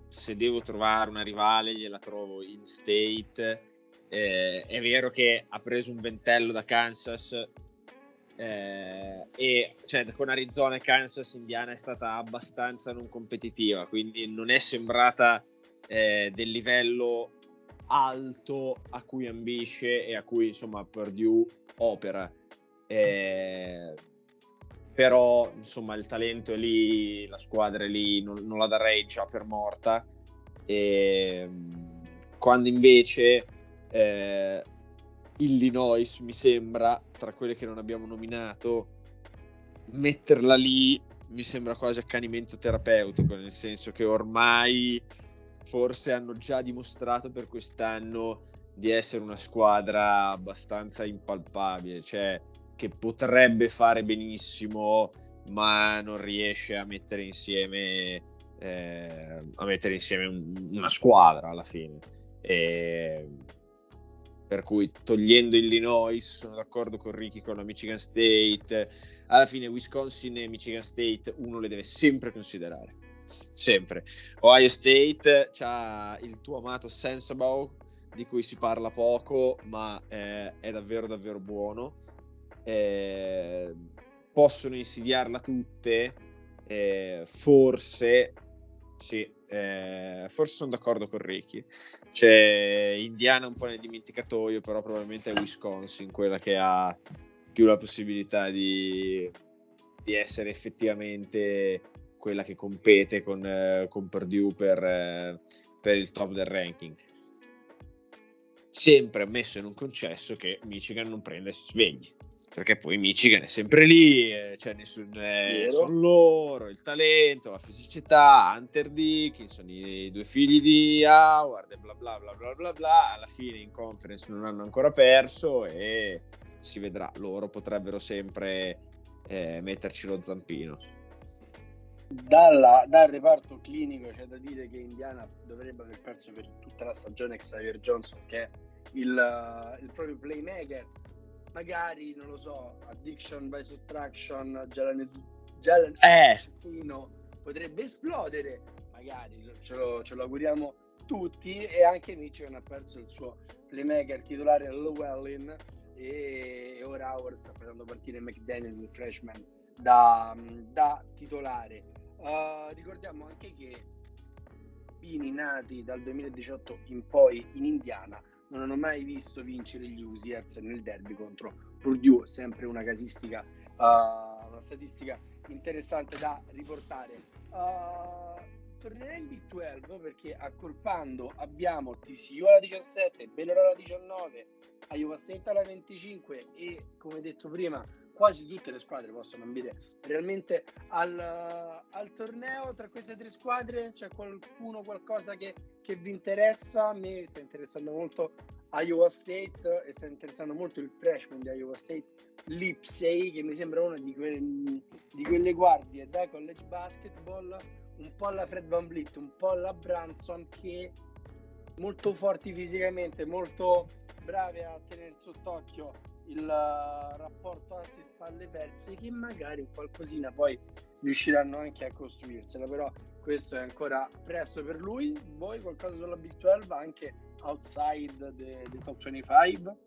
se devo trovare una rivale gliela trovo in state. Eh, è vero che ha preso un ventello da Kansas eh, e cioè, con Arizona e Kansas Indiana è stata abbastanza non competitiva, quindi non è sembrata eh, del livello alto a cui ambisce e a cui insomma Purdue opera. Eh, però insomma il talento è lì, la squadra è lì, non, non la darei già per morta. E, quando invece eh, Illinois mi sembra, tra quelle che non abbiamo nominato, metterla lì mi sembra quasi accanimento terapeutico, nel senso che ormai forse hanno già dimostrato per quest'anno di essere una squadra abbastanza impalpabile, cioè che potrebbe fare benissimo, ma non riesce a mettere insieme, eh, a mettere insieme un, una squadra alla fine. E, per cui togliendo Illinois, sono d'accordo con Ricky con la Michigan State. Alla fine Wisconsin e Michigan State uno le deve sempre considerare. Sempre. Ohio State ha il tuo amato Sensible di cui si parla poco, ma eh, è davvero davvero buono eh, possono insidiarla tutte, eh, forse, sì, eh, forse sono d'accordo con Ricky. C'è Indiana un po' nel dimenticatoio, però probabilmente è Wisconsin quella che ha più la possibilità di, di essere effettivamente quella che compete con, eh, con Purdue per, eh, per il top del ranking. Sempre messo in un concesso che Michigan non prende e si svegli. Perché poi Michigan è sempre lì, eh, cioè nessun, eh, sono loro, il talento, la fisicità, Hunter Dickinson, i due figli di Howard e bla bla bla bla bla bla, alla fine in conference non hanno ancora perso e si vedrà, loro potrebbero sempre eh, metterci lo zampino. Dalla, dal reparto clinico c'è da dire che Indiana dovrebbe aver perso per tutta la stagione Xavier Johnson che è il, il proprio playmaker magari, non lo so, addiction by subtraction, Jalen, Jalen eh. potrebbe esplodere, magari ce lo, ce lo, auguriamo tutti e anche Michigan ha perso il suo playmaker titolare Llewellyn e ora Howard sta facendo partire McDaniel, il freshman, da, da titolare. Uh, ricordiamo anche che bini nati dal 2018 in poi in Indiana non hanno mai visto vincere gli Usiers nel derby contro Purdue, sempre una casistica, uh, una statistica interessante da riportare. Uh, tornerei in Big 12 perché accorpando abbiamo TCU alla 17, Baylor alla 19, Iowa State alla 25 e come detto prima quasi tutte le squadre possono ambire realmente al, al, torneo. Tra queste tre squadre c'è qualcuno, qualcosa che, che vi interessa? A me sta interessando molto Iowa State e sta interessando molto il freshman di Iowa State, Lipsey, che mi sembra una di, que- di quelle guardie da college basketball, un po' alla Fred Van Vliet, un po' alla Branson, che molto forti fisicamente, molto brave a tenere sott'occhio il uh, rapporto assist palle perse che magari qualcosina poi riusciranno anche a costruirsela però questo è ancora presto per lui voi qualcosa sulla Big 12 anche outside the top 25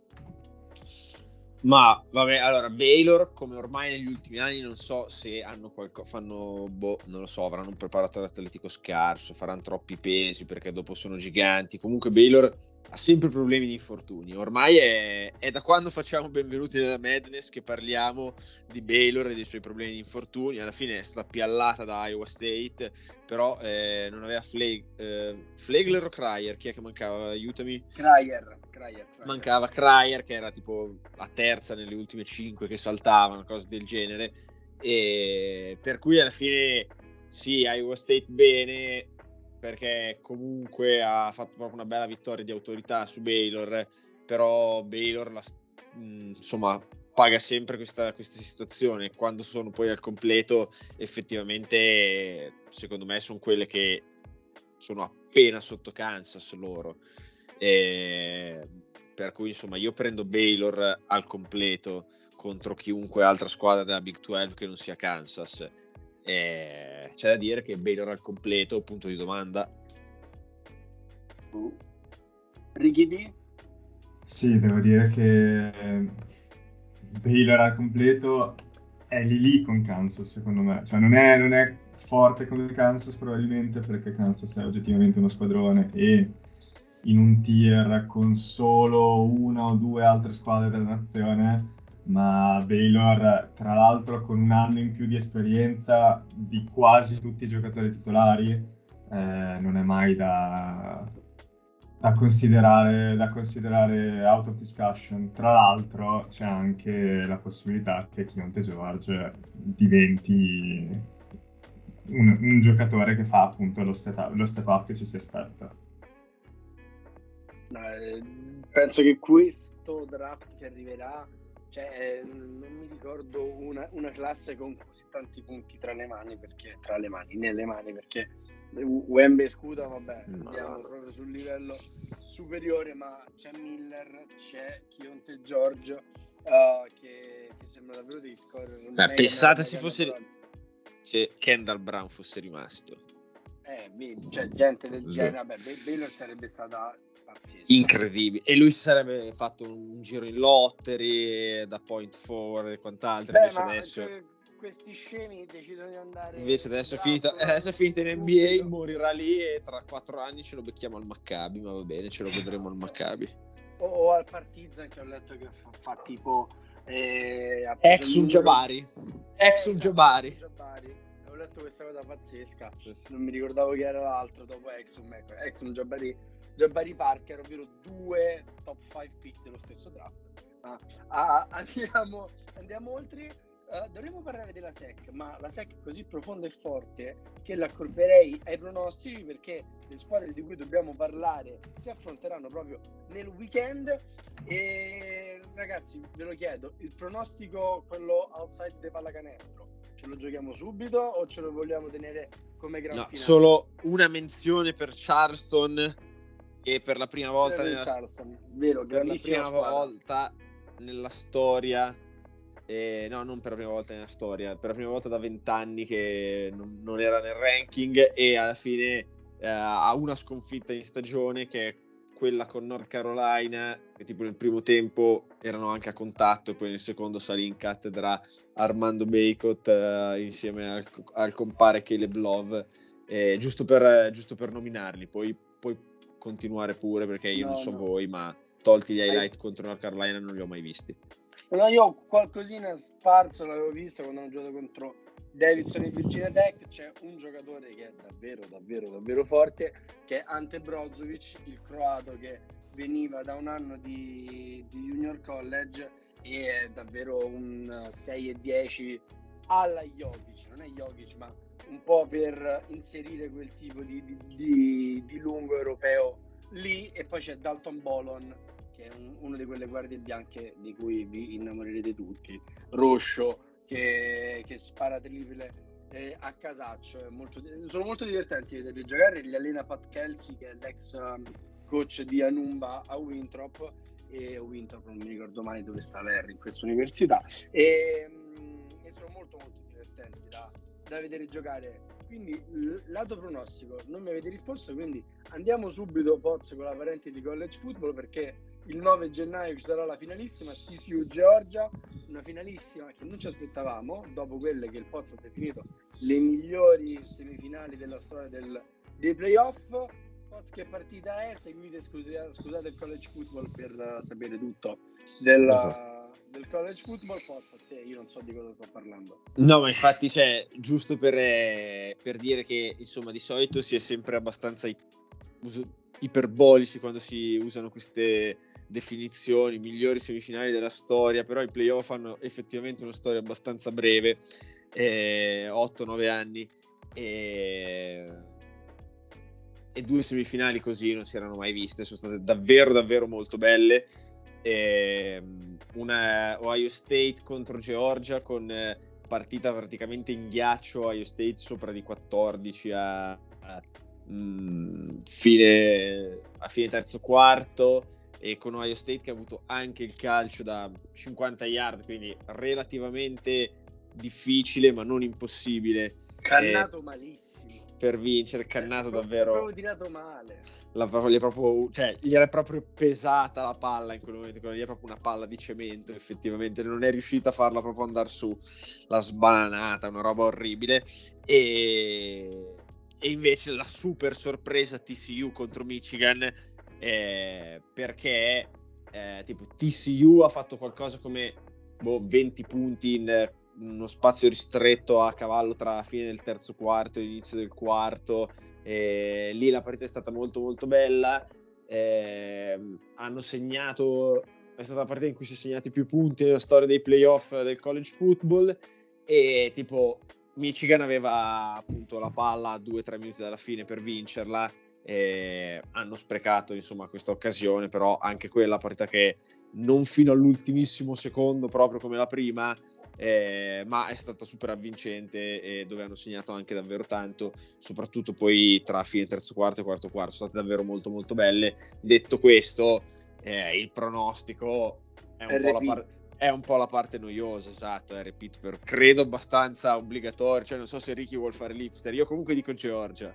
Ma vabbè, allora Baylor, come ormai negli ultimi anni, non so se hanno qualcosa, fanno, boh, non lo so, avranno un preparatore atletico scarso, faranno troppi pesi perché dopo sono giganti. Comunque Baylor ha sempre problemi di infortuni. Ormai è, è, da quando facciamo benvenuti nella Madness che parliamo di Baylor e dei suoi problemi di infortuni. Alla fine è stata piallata da Iowa State, però eh, non aveva Flag, eh, Flagler o Cryer? Chi è che mancava? Aiutami. Cryer, Cryer, Cryer. Mancava Cryer che era tipo la terza nelle ultime cinque che saltavano, cose del genere. E per cui alla fine sì, Iowa State bene, perché comunque ha fatto proprio una bella vittoria di autorità su Baylor, però Baylor la, mh, insomma paga sempre questa, questa situazione. Quando sono poi al completo, effettivamente, secondo me, sono quelle che sono appena sotto Kansas loro. E, per cui, insomma, io prendo Baylor al completo contro chiunque altra squadra della Big 12 che non sia Kansas. Eh, c'è da dire che Baylor al completo, punto di domanda. Uh. Ricky D? Sì, devo dire che Baylor al completo è lì lì con Kansas, secondo me. Cioè non è, non è forte come Kansas probabilmente perché Kansas è oggettivamente uno squadrone e in un tier con solo una o due altre squadre della nazione ma Baylor tra l'altro con un anno in più di esperienza di quasi tutti i giocatori titolari eh, non è mai da, da, considerare, da considerare out of discussion. Tra l'altro c'è anche la possibilità che Chionte George diventi un, un, giocatore che fa appunto lo step, up, lo step up che ci si aspetta. Eh, penso che questo draft che arriverà cioè, non mi ricordo una, una, classe con così tanti punti tra le mani, perché tra le mani, nelle mani, perché Wembe e Scuda, vabbè, andiamo proprio sul livello superiore, ma c'è Miller, c'è Chionte George, uh, che, che, sembra davvero dei scorrere. Beh, pensate se fosse... Se Kendall Brown fosse rimasto. Eh, cioè, gente del genere, vabbè, Baylor sarebbe stata. Incredibile. E lui si sarebbe fatto un giro in lottery da point forward e quant'altro. Beh, invece adesso. Cioè, questi scemi decidono di andare. Invece adesso è, finito, adesso è finito in NBA, morirà lì e tra quattro anni ce lo becchiamo al Maccabi. Ma va bene, ce lo vedremo al Maccabi. O, o, al Partizan che ho letto che fa, fa tipo. Eh, Exum Jabari. Exum Jabari. Ho letto questa cosa pazzesca. Non mi ricordavo che era l'altro dopo Exum. Ecco, Exum Jabari Jabari Parker, ovvero due top 5 pick dello stesso draft. Ah, ah, andiamo, andiamo oltre. Uh, dovremmo parlare della SEC, ma la SEC è così profonda e forte che l'accorperei ai pronostici perché le squadre di cui dobbiamo parlare si affronteranno proprio nel weekend. E ragazzi, ve lo chiedo: il pronostico, quello outside de pallacanestro, ce lo giochiamo subito o ce lo vogliamo tenere come gran no, Solo una menzione per Charleston che per la prima volta nella, Vero, per la prima volta nella storia eh, no, non per la prima volta nella storia, per la prima volta da vent'anni che non, non, era nel ranking e alla fine eh, ha una sconfitta in stagione che è quella con North Carolina, che tipo nel primo tempo erano anche a contatto e poi nel secondo salì in cattedra Armando Bacot eh, insieme al, al, compare Caleb Love, eh, giusto per, giusto, per, nominarli. Poi, poi continuare pure perché io no, non so no. voi, ma tolti gli highlight contro North Carolina non li ho mai visti. No, io qualcosina sparso l'avevo visto quando hanno giocato contro Davidson e Virginia Tech. C'è un giocatore che è davvero, davvero, davvero forte, che è Ante Brozovic, il croato che veniva da un anno di, di Junior College e è davvero un 6 e 10 alla Jokic, non è Jokic, ma un po' per inserire quel tipo di, di, di, di lungo europeo lì. E poi c'è Dalton Bolon che è un, uno di quelle guardie bianche di cui vi innamorerete tutti. Roscio che, che spara triple eh, a casaccio. Molto, sono molto divertenti vederli giocare. Li allena Pat Kelsey che è l'ex um, coach di Anumba a Winthrop. E Winthrop non mi ricordo mai dove sta Larry in questa università. E, um, sono molto molto divertenti da, da vedere giocare. Quindi, l- lato pronostico, non mi avete risposto, quindi andiamo subito, Poz, con la parentesi college football, perché il 9 gennaio ci sarà la finalissima TCU Georgia, una finalissima che non ci aspettavamo, dopo quelle che il Pozzo ha definito le migliori semifinali della storia del, dei playoff. Poz che partita è? Seguite, scusate, scusate il college football per uh, sapere tutto della, esatto. Del college football. Poz, te, io non so di cosa sto parlando. No, ma infatti c'è, cioè, giusto per, eh, per, dire che insomma di solito si è sempre abbastanza iperbolici quando si usano queste definizioni, migliori semifinali della storia, però i playoff hanno effettivamente una storia abbastanza breve, eh, 8-9 anni, e... e, due semifinali così non si erano mai viste, sono state davvero davvero molto belle. Eh, una Ohio State contro Georgia con eh, partita praticamente in ghiaccio, Ohio State sopra di 14 a, a, mh, mm, fine, a fine terzo quarto e con Ohio State che ha avuto anche il calcio da 50 yard, quindi relativamente difficile ma non impossibile. Cannato eh, malissimo. Per vincere, cannato eh, davvero. Proprio tirato male. La, gli, è proprio, cioè, gli era proprio pesata la palla in quel momento, gli è proprio una palla di cemento effettivamente, non è riuscita a farla proprio andare su, la sbananata, una roba orribile. E, e invece la super sorpresa TCU contro Michigan eh, perché eh, tipo TCU ha fatto qualcosa come boh, 20 punti in uno spazio ristretto a cavallo tra la fine del terzo quarto e l'inizio del quarto. E lì la partita è stata molto molto bella. Eh, hanno segnato, è stata la partita in cui si sono segnati più punti nella storia dei playoff del college football. E tipo Michigan aveva appunto la palla a 2-3 minuti dalla fine per vincerla eh, hanno sprecato insomma questa occasione, però anche quella partita che non fino all'ultimissimo secondo, proprio come la prima, eh, ma è stata super avvincente e dove hanno segnato anche davvero tanto, soprattutto poi tra fine terzo quarto e quarto quarto, sono state davvero molto molto belle. Detto questo, eh, il pronostico è un, po la par- è un, po la parte noiosa, esatto, è repeat per credo abbastanza obbligatorio, cioè non so se Ricky vuole fare l'ipster, io comunque dico Georgia.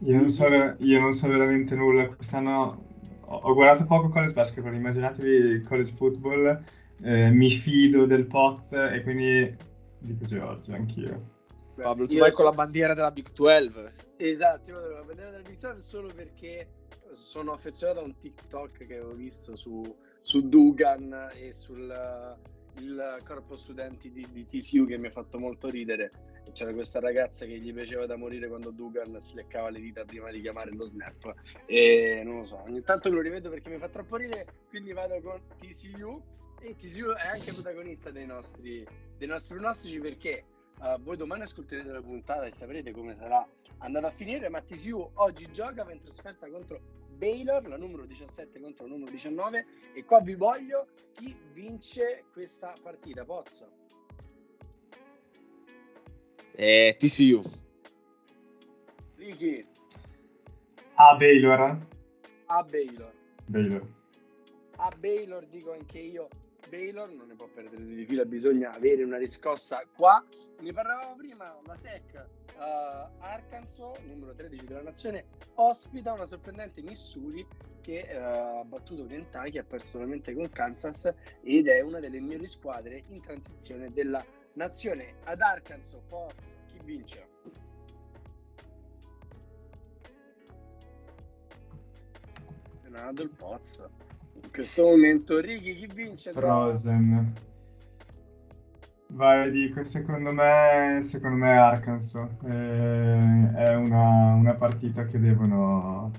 Io non, so, io non so veramente nulla. Quest'anno ho, ho guardato poco college basketball, immaginatevi college football, eh, mi fido del pot e quindi dico Georgia anch'io. Pablo, tu vai con la bandiera della Big 12. Esatto, io la bandiera della Big 12 solo perché sono affezionato a un TikTok che avevo visto su, su Dugan e sul il corpo studenti di, di TCU che mi ha fatto molto ridere c'era questa ragazza che gli piaceva da morire quando Dugan si leccava le dita prima di chiamare lo snap e non lo so, ogni tanto lo rivedo perché mi fa troppo ridere quindi vado con TCU e TCU è anche protagonista dei nostri, dei nostri pronostici perché uh, voi domani ascolterete la puntata e saprete come sarà andata a finire ma TCU oggi gioca in trasferta contro Baylor, la numero 17 contro la numero 19 e qua vi voglio chi vince questa partita, Pozzo eh, TCU. Ricky. A Baylor. A Baylor. Baylor. A Baylor dico anche io. Baylor non ne può perdere di fila, bisogna avere una riscossa qua. Ne parlavamo prima, la SEC uh, Arkansas, numero 13 della nazione, ospita una sorprendente Missouri che uh, ha battuto Kentucky, ha perso solamente con Kansas ed è una delle migliori squadre in transizione della Nazione ad Arkansas, Fox, chi vince? Renato il Pozzo. In questo momento Righi chi vince? Frozen. Vai, dico, secondo me, secondo me Arkansas. Eh, è una, una, partita che devono,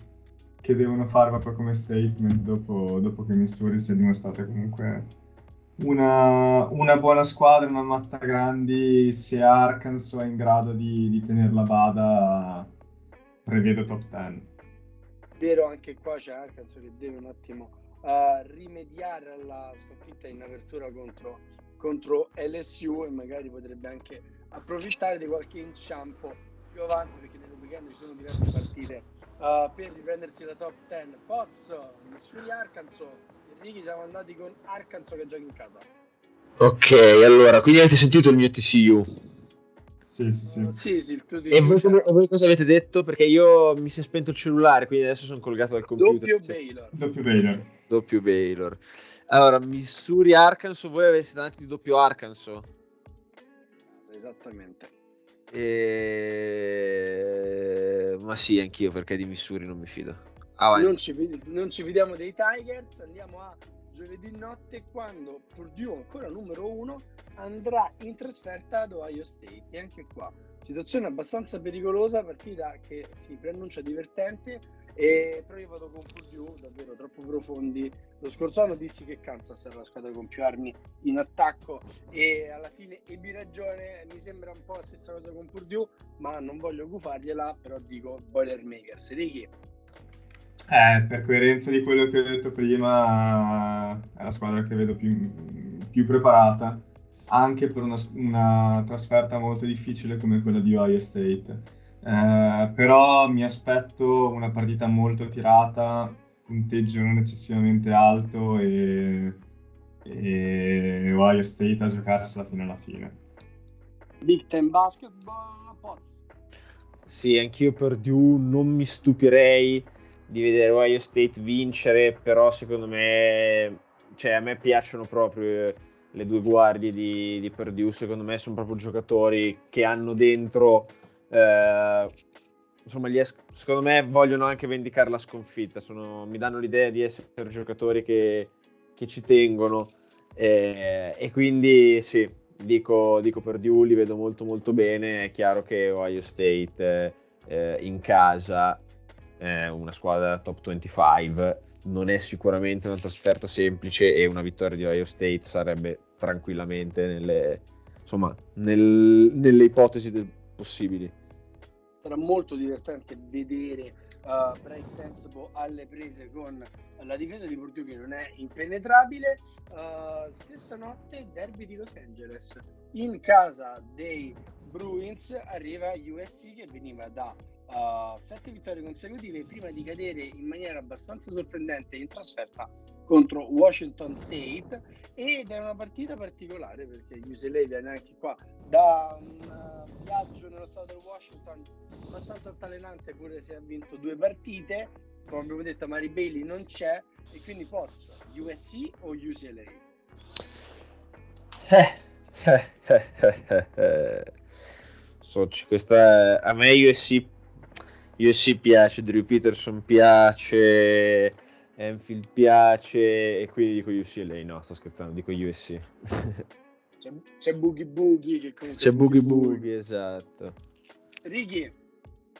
che devono fare proprio come statement dopo, dopo che Missouri si è dimostrata comunque una, una, buona squadra, una matta grandi, se Arkansas è in grado di, di tenerla bada, prevedo top 10. Vero, anche qua c'è Arkansas che deve un attimo uh, rimediare alla sconfitta in apertura contro, contro, LSU e magari potrebbe anche approfittare di qualche inciampo più avanti perché nel weekend ci sono diverse partite uh, per riprendersi la top 10. Pozzo, Missouri Arkansas Ricky siamo andati con Arkansas che gioca in casa. Ok, allora, quindi avete sentito il mio TCU? Sì, sì, sì. Sì, E voi, come- e voi cosa avete detto? Perché io mi si è spento il cellulare, quindi adesso sono collegato al computer. doppio. Baylor. Doppio Baylor. Doppio Baylor. Allora, Missouri Arkansas, voi avete dato di doppio Arkansas. Esattamente. E... Ma sì, anch'io perché di Missouri non mi fido. Avanti. Non ci, non ci vediamo dei Tigers, andiamo a giovedì notte quando Purdue, ancora numero uno, andrà in trasferta ad Ohio State. E anche qua, situazione abbastanza pericolosa, partita che si preannuncia divertente, e però io vado con Purdue davvero troppo profondi. Lo scorso anno dissi che Kansas era la squadra con più armi in attacco e alla fine ebbi ragione, mi sembra un po' la stessa cosa con Purdue, ma non voglio gufargliela, però dico Boilermakers. Ricky, Eh, per coerenza di quello che ho detto prima, è la squadra che vedo più, più preparata, anche per una, una trasferta molto difficile come quella di Ohio State. Eh, però mi aspetto una partita molto tirata, punteggio non eccessivamente alto e, e Ohio State a giocarsela fino alla fine. Big Ten Basketball, Poz. Sì, anch'io Purdue non mi stupirei di vedere Ohio State vincere, però secondo me, cioè a me piacciono proprio le due guardie di, di Purdue, secondo me sono proprio giocatori che hanno dentro, eh, insomma, es- secondo me vogliono anche vendicare la sconfitta, sono- mi danno l'idea di essere giocatori che, che ci tengono. Eh, e quindi sì, dico, dico Purdue, li vedo molto molto bene, è chiaro che Ohio State eh, in casa è una squadra top 25 non è sicuramente una trasferta semplice e una vittoria di Ohio State sarebbe tranquillamente nelle, insomma, nel- nelle ipotesi del- possibili. Sarà molto divertente vedere uh, Bryce Sensible alle prese con la difesa di Purdue che non è impenetrabile. Uh, stessa notte, derby di Los Angeles. In casa dei Bruins arriva USC che veniva da uh, sette vittorie consecutive prima di cadere in maniera abbastanza sorprendente in trasferta contro Washington State. Ed è una partita particolare perché UCLA viene anche qua da un uh, viaggio nello stato del Washington abbastanza altalenante pure se ha vinto due partite. Come abbiamo detto Mari Bailey non c'è e quindi Poz USC o UCLA? Soci, questa è- a me USC, USC piace, Drew Peterson piace, Enfield piace e quindi dico UCLA, no sto scherzando, dico USC. C'è, c'è Boogie Boogie che comunque C'è Boogie Boogie, esatto. Ricky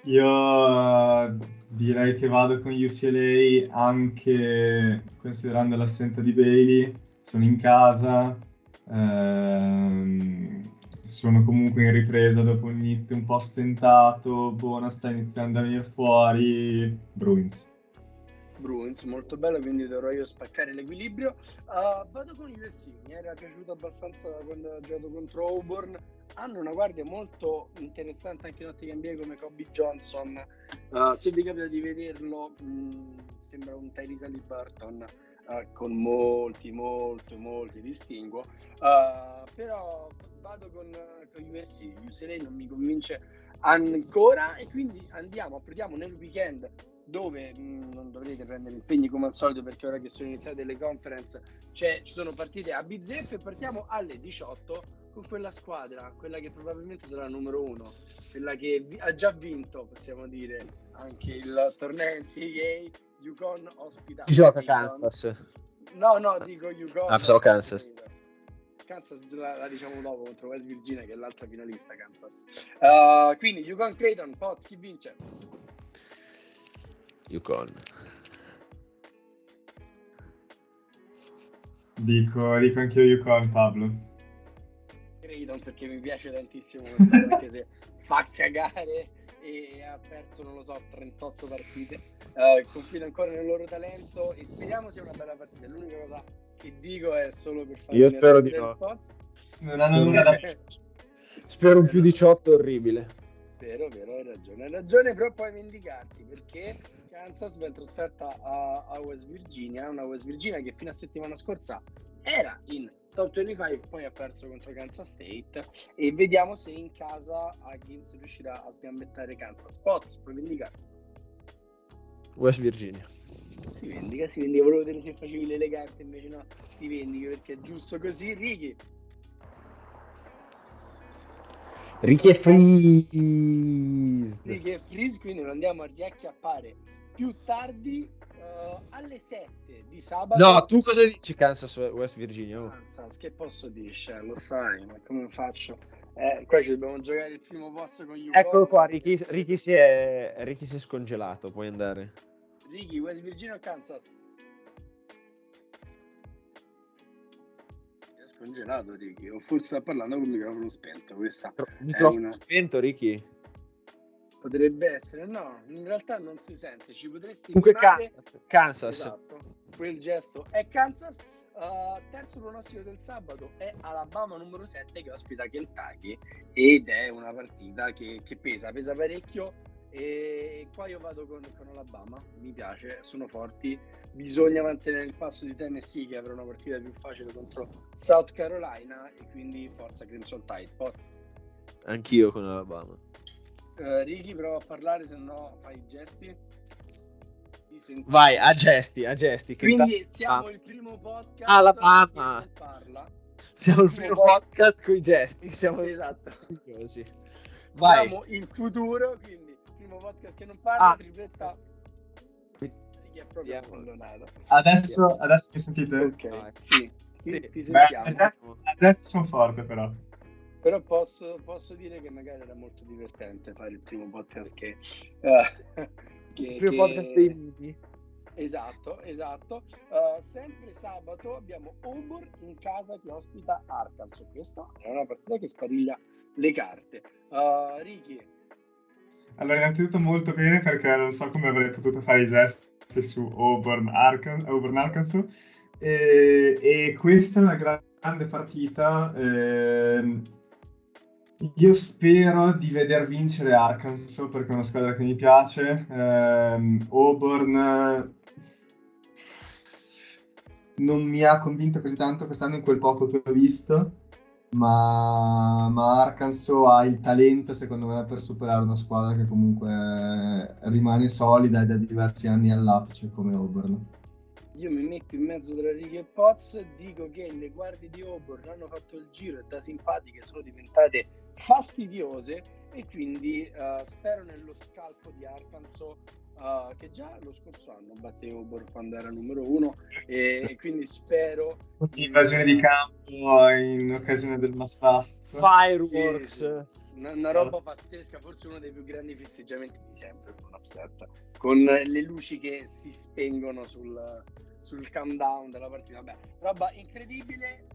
Io eh, direi che vado con UCLA anche considerando l'assenza di Bailey, sono in casa, ehm, sono comunque in ripresa dopo un inizio un po' stentato, Buona sta iniziando a venire fuori, Bruins. Bruins, molto bello, quindi dovrò io spaccare l'equilibrio. Uh, vado con USC, mi era piaciuto abbastanza quando ha giocato contro Auburn. Hanno una guardia molto interessante anche in ottica NBA come Kobe Johnson. Uh, se vi capita di vederlo, mh, sembra un Tyrese Halliburton uh, con molti, molti, molti distinguo. Uh, però vado con, con USC. UCLA non mi convince ancora e quindi andiamo, apriamo nel weekend dove mh, non dovrete prendere impegni come al solito perché ora che sono iniziate le conference cioè, ci sono partite a bizzeffe e partiamo alle 18 con quella squadra, quella che probabilmente sarà la numero uno, quella che vi- ha già vinto, possiamo dire, anche il torneo NCAA, Yukon ospita. Chi gioca. Kansas? No, no, dico Yukon. Ah, pensavo Kansas. Kansas la, la diciamo dopo contro West Virginia che è l'altra finalista Kansas. Uh, quindi Yukon Creighton, Poz, chi vince? Yukon. Dico, dico anche io UConn, Pablo. Creighton perché mi piace tantissimo anche se fa cagare e ha perso, non lo so, 38 partite. Uh, confido ancora nel loro talento e speriamo sia una bella partita. L'unica cosa che dico è solo per fare Io spero di no. Non hanno nulla da... Spero un più 18 orribile. Vero, vero, hai ragione, hai ragione, però puoi vendicarti perché Kansas va in trasferta a, a West Virginia, una West Virginia che fino a settimana scorsa era in Top 25 poi ha perso contro Kansas State e vediamo se in casa Higgins riuscirà a sgambettare Kansas. Pots, puoi vendicare? West Virginia. Si vendica, si vendica. Volevo vedere se facevi l'elegante, invece no, si vendica perché è giusto così. Ricky, Ricky e Freeze. Ricky e Freeze, quindi lo andiamo a riacchiappare più tardi eh, alle 7 di sabato. No, tu cosa dici Kansas West Virginia? Oh. Kansas, che posso dire? Cioè, lo sai, ma come faccio? Eh, qua ci dobbiamo giocare il primo posto con gli Eccolo qua, Ricky, Ricky si è, Ricky si è scongelato, puoi andare. Ricky, West Virginia o Kansas? È scongelato Ricky, o forse sta parlando con il microfono spento. Questa Microfono una- spento, Ricky. potrebbe essere, no, in realtà non si sente. Ci potresti Comunque Kansas. Kansas. Esatto, quel gesto è Kansas. Uh, terzo pronostico del sabato è Alabama numero 7 che ospita Kentucky ed è una partita che, che pesa, pesa parecchio e qua io vado con, con Alabama, mi piace, sono forti, bisogna mantenere il passo di Tennessee che avrà una partita più facile contro South Carolina e quindi forza Crimson Tide. Poz. Anch'io con Alabama. Uh, Ricky prova a parlare se no fai i gesti. Ti senti- Vai, a gesti, a gesti. che Quindi intanto- siamo il primo podcast Alabama. che parla. Siamo il primo podcast con i gesti. Siamo Esatto. Vai. Siamo il futuro, quindi primo podcast che non parla, Ah. tripletta che è proprio Vediamo. abbandonato. Adesso, adesso mi sentite? Ok, Vai. sì, ti, Sì. ti Beh, sentiamo. adesso, adesso sono forte però. Però posso, posso dire che magari era molto divertente fare il primo podcast che... eh, che- Il primo che- podcast dei mini. Esatto, esatto. Uh, sempre sabato abbiamo Auburn in casa che ospita Arkansas. Questa è una partita che spariglia le carte. Uh, Ricky, Allora, innanzitutto molto bene perché non so come avrei potuto fare i gesti su Auburn, Arkan- Auburn Arkansas. E, e questa è una gra- grande partita. ehm, io spero di veder vincere Arkansas perché è una squadra che mi piace. Ehm, Auburn eh, non mi ha convinto così tanto quest'anno in quel poco che ho visto ma, ma Arkansas ha il talento secondo me per superare una squadra che comunque rimane solida e da diversi anni all'apice come Auburn. io mi metto in mezzo tra Ricky e Poz, dico che le guardie di Auburn hanno fatto il giro e da simpatiche sono diventate fastidiose e quindi eh, spero nello scalpo di Arkansas eh, che già lo scorso anno quando era numero uno e, e quindi spero Invasione di campo in occasione del Mass Pass. Fireworks. Sì, sì. Una, una roba pazzesca, forse uno dei più grandi festeggiamenti di sempre con Upset, con le luci che si spengono sul, sul countdown della partita. Vabbè, roba incredibile.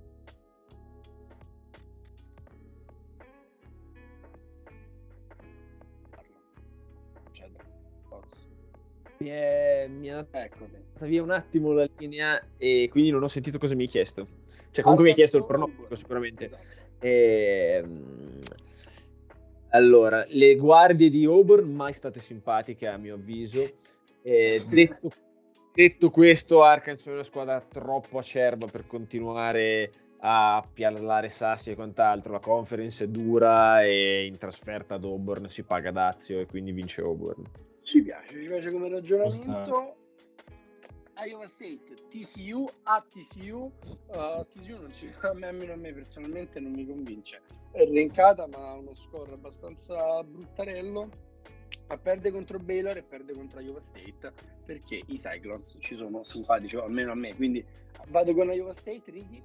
Mi è, mi è andata Eccoti. via un attimo la linea e quindi non ho sentito cosa mi hai chiesto. Cioè, comunque mi hai chiesto il pronostico, sicuramente. Esatto. Ehm, allora, le guardie di Auburn mai state simpatiche a mio avviso. Eh, detto, detto questo, Arkansas è una squadra troppo acerba per continuare a piallare sassi e quant'altro. La conference è dura e in trasferta ad Auburn si paga Dazio e quindi vince Auburn. Ci piace, ci piace come ragionamento. Iowa State, TCU a TCU. Uh, TCU non ci, a me, almeno a me personalmente non mi convince. È renkata, ma ha uno score abbastanza bruttarello. Ma perde contro Baylor e perde contro Iowa State perché i Cyclones ci sono simpatici, almeno a me. Quindi vado con Iowa State, Ricky.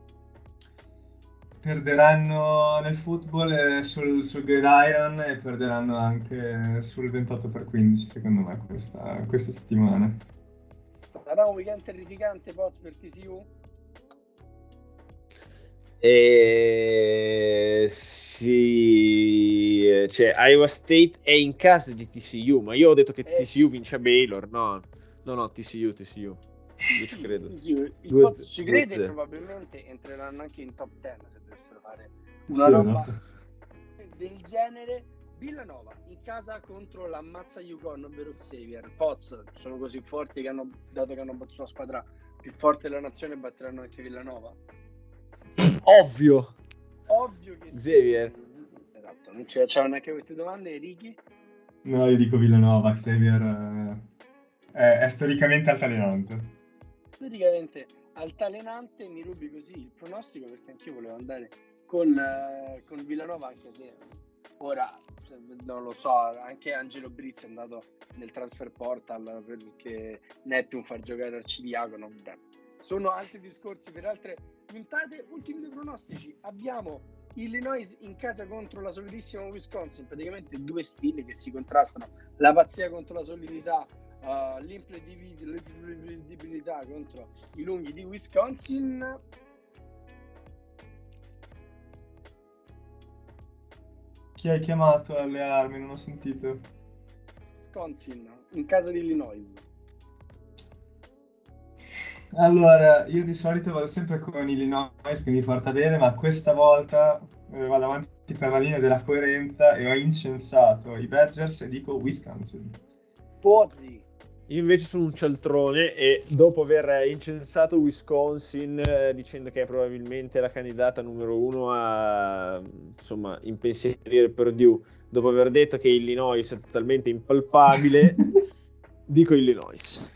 Perderanno nel football e sul, sul gridiron e perderanno anche sul 28 per 15 secondo me questa, questa settimana. Sarà un weekend terrificante Poz per TCU? E sì, cioè Iowa State è in casa di TCU, ma io ho detto che Eh, TCU vince a Baylor. No, no, no, TCU, TCU. Io ci Sì, credo. sì, Due- Poz ci crede e probabilmente entreranno anche in top 10 se dovessero fare Sì, una roba esatto. del genere. Villanova in casa contro la Mazza Yukon, ovvero Xavier. Poz sono così forti che hanno dato che hanno battuto la squadra più forte della nazione batteranno anche Villanova. Ovvio. Ovvio che Xavier. Sì. Esatto, non c'è, c'erano neanche queste domande, Ricky? No, io dico Villanova, Xavier eh, è, è storicamente altalenante. Praticamente altalenante mi rubi così il pronostico perché anch'io volevo andare con, eh, con Villanova anche se ora non lo so anche Angelo Brizzi è andato nel transfer portal perché Neptune far giocare Arcidiacono sono altri discorsi per altre puntate. Ultimi due pronostici. Abbiamo Illinois in casa contro la solidissima Wisconsin. Praticamente due stili che si contrastano. La pazzia contro la solidità uh, l'imprevedibilità contro i lunghi di Wisconsin. Chi hai chiamato alle armi? Non ho sentito. Wisconsin in casa di Illinois. Allora, io di solito vado sempre con Illinois che mi porta bene, ma questa volta eh, vado avanti per la linea della coerenza e ho incensato i Badgers e dico Wisconsin. Pozzi, Io invece sono un cialtrone e dopo aver incensato Wisconsin eh, dicendo che è probabilmente la candidata numero uno a insomma impensierire Purdue, dopo aver detto che Illinois è totalmente impalpabile, dico Illinois.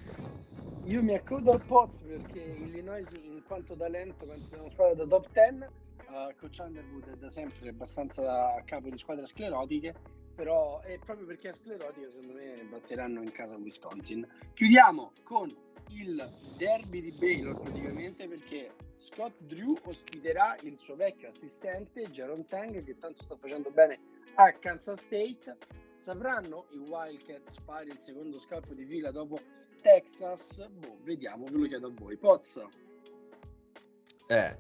io mi accodo al Poz perché Illinois in quanto talento penso sia una squadra da top 10. Uh, Coach Underwood è da sempre abbastanza a capo di squadre sclerotiche, però è proprio perché è sclerotica secondo me batteranno in casa Wisconsin. Chiudiamo con il derby di Baylor praticamente perché Scott Drew ospiterà il suo vecchio assistente Jaron Tang che tanto sta facendo bene a Kansas State. Sapranno i Wildcats fare il secondo scalpo di fila dopo Texas? Boh, vediamo, ve lo chiedo a voi. Pozzo. Eh,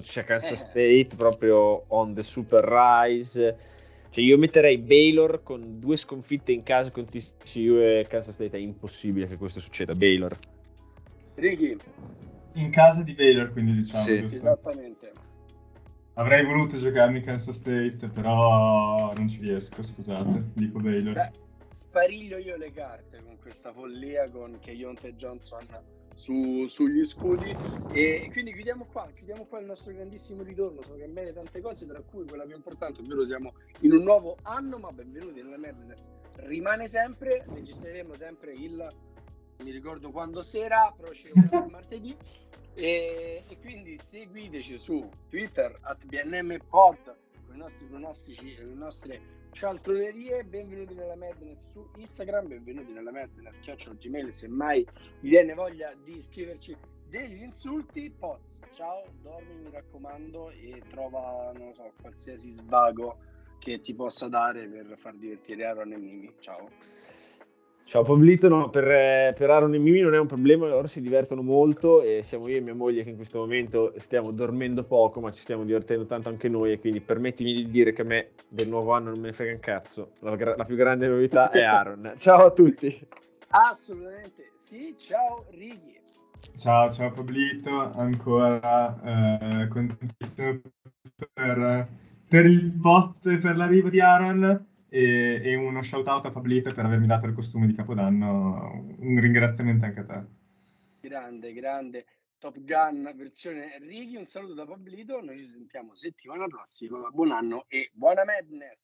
c'è Kansas Eh. State proprio on the super rise. Cioè io metterei Baylor con due sconfitte in casa con TCU e Kansas State. È impossibile che questo succeda. Baylor. Ricky, In casa di Baylor, quindi diciamo, Sì. giusto? esattamente. Avrei voluto giocarmi Kansas State, però non ci riesco, scusate, dico Baylor. Beh, spariglio io le carte con questa follia con Keionte Johnson su- sugli scudi. E, e quindi chiudiamo qua, chiudiamo qua il nostro grandissimo ritorno, sono cambiate tante cose tra cui quella più importante, ovvero siamo in un nuovo anno, ma benvenuti nella Madness. Rimane sempre, registreremo sempre il mi ricordo quando sera, però ci vediamo il martedì. E, e quindi seguiteci su Twitter at BNM Pod con i nostri pronostici e le nostre cialtronerie. Benvenuti nella Madness su Instagram, benvenuti nella Madness chiocciolo Gmail se mai vi viene voglia di scriverci degli insulti. Poz, ciao, dormi mi raccomando e trova, non so, qualsiasi svago che ti possa dare per far divertire Aaron e Mimi. Ciao. Ciao Pablito, no, per, eh, per Aaron e Mimi non è un problema, loro si divertono molto e siamo io e mia moglie che in questo momento stiamo dormendo poco, ma ci stiamo divertendo tanto anche noi e quindi permettimi di dire che a me del nuovo anno non me ne frega un cazzo, la, la più grande novità è Aaron. Ciao a tutti! Assolutamente sì, ciao Righi. Ciao, ciao Pablito, ancora eh, contentissimo per, per il bot e per l'arrivo di Aaron e, e uno shout out a Pablito per avermi dato il costume di Capodanno, un ringraziamento anche a te. Grande, grande. Top Gun versione Enrichi, un saluto da Pablito, noi ci sentiamo settimana prossima, buon anno e buona madness!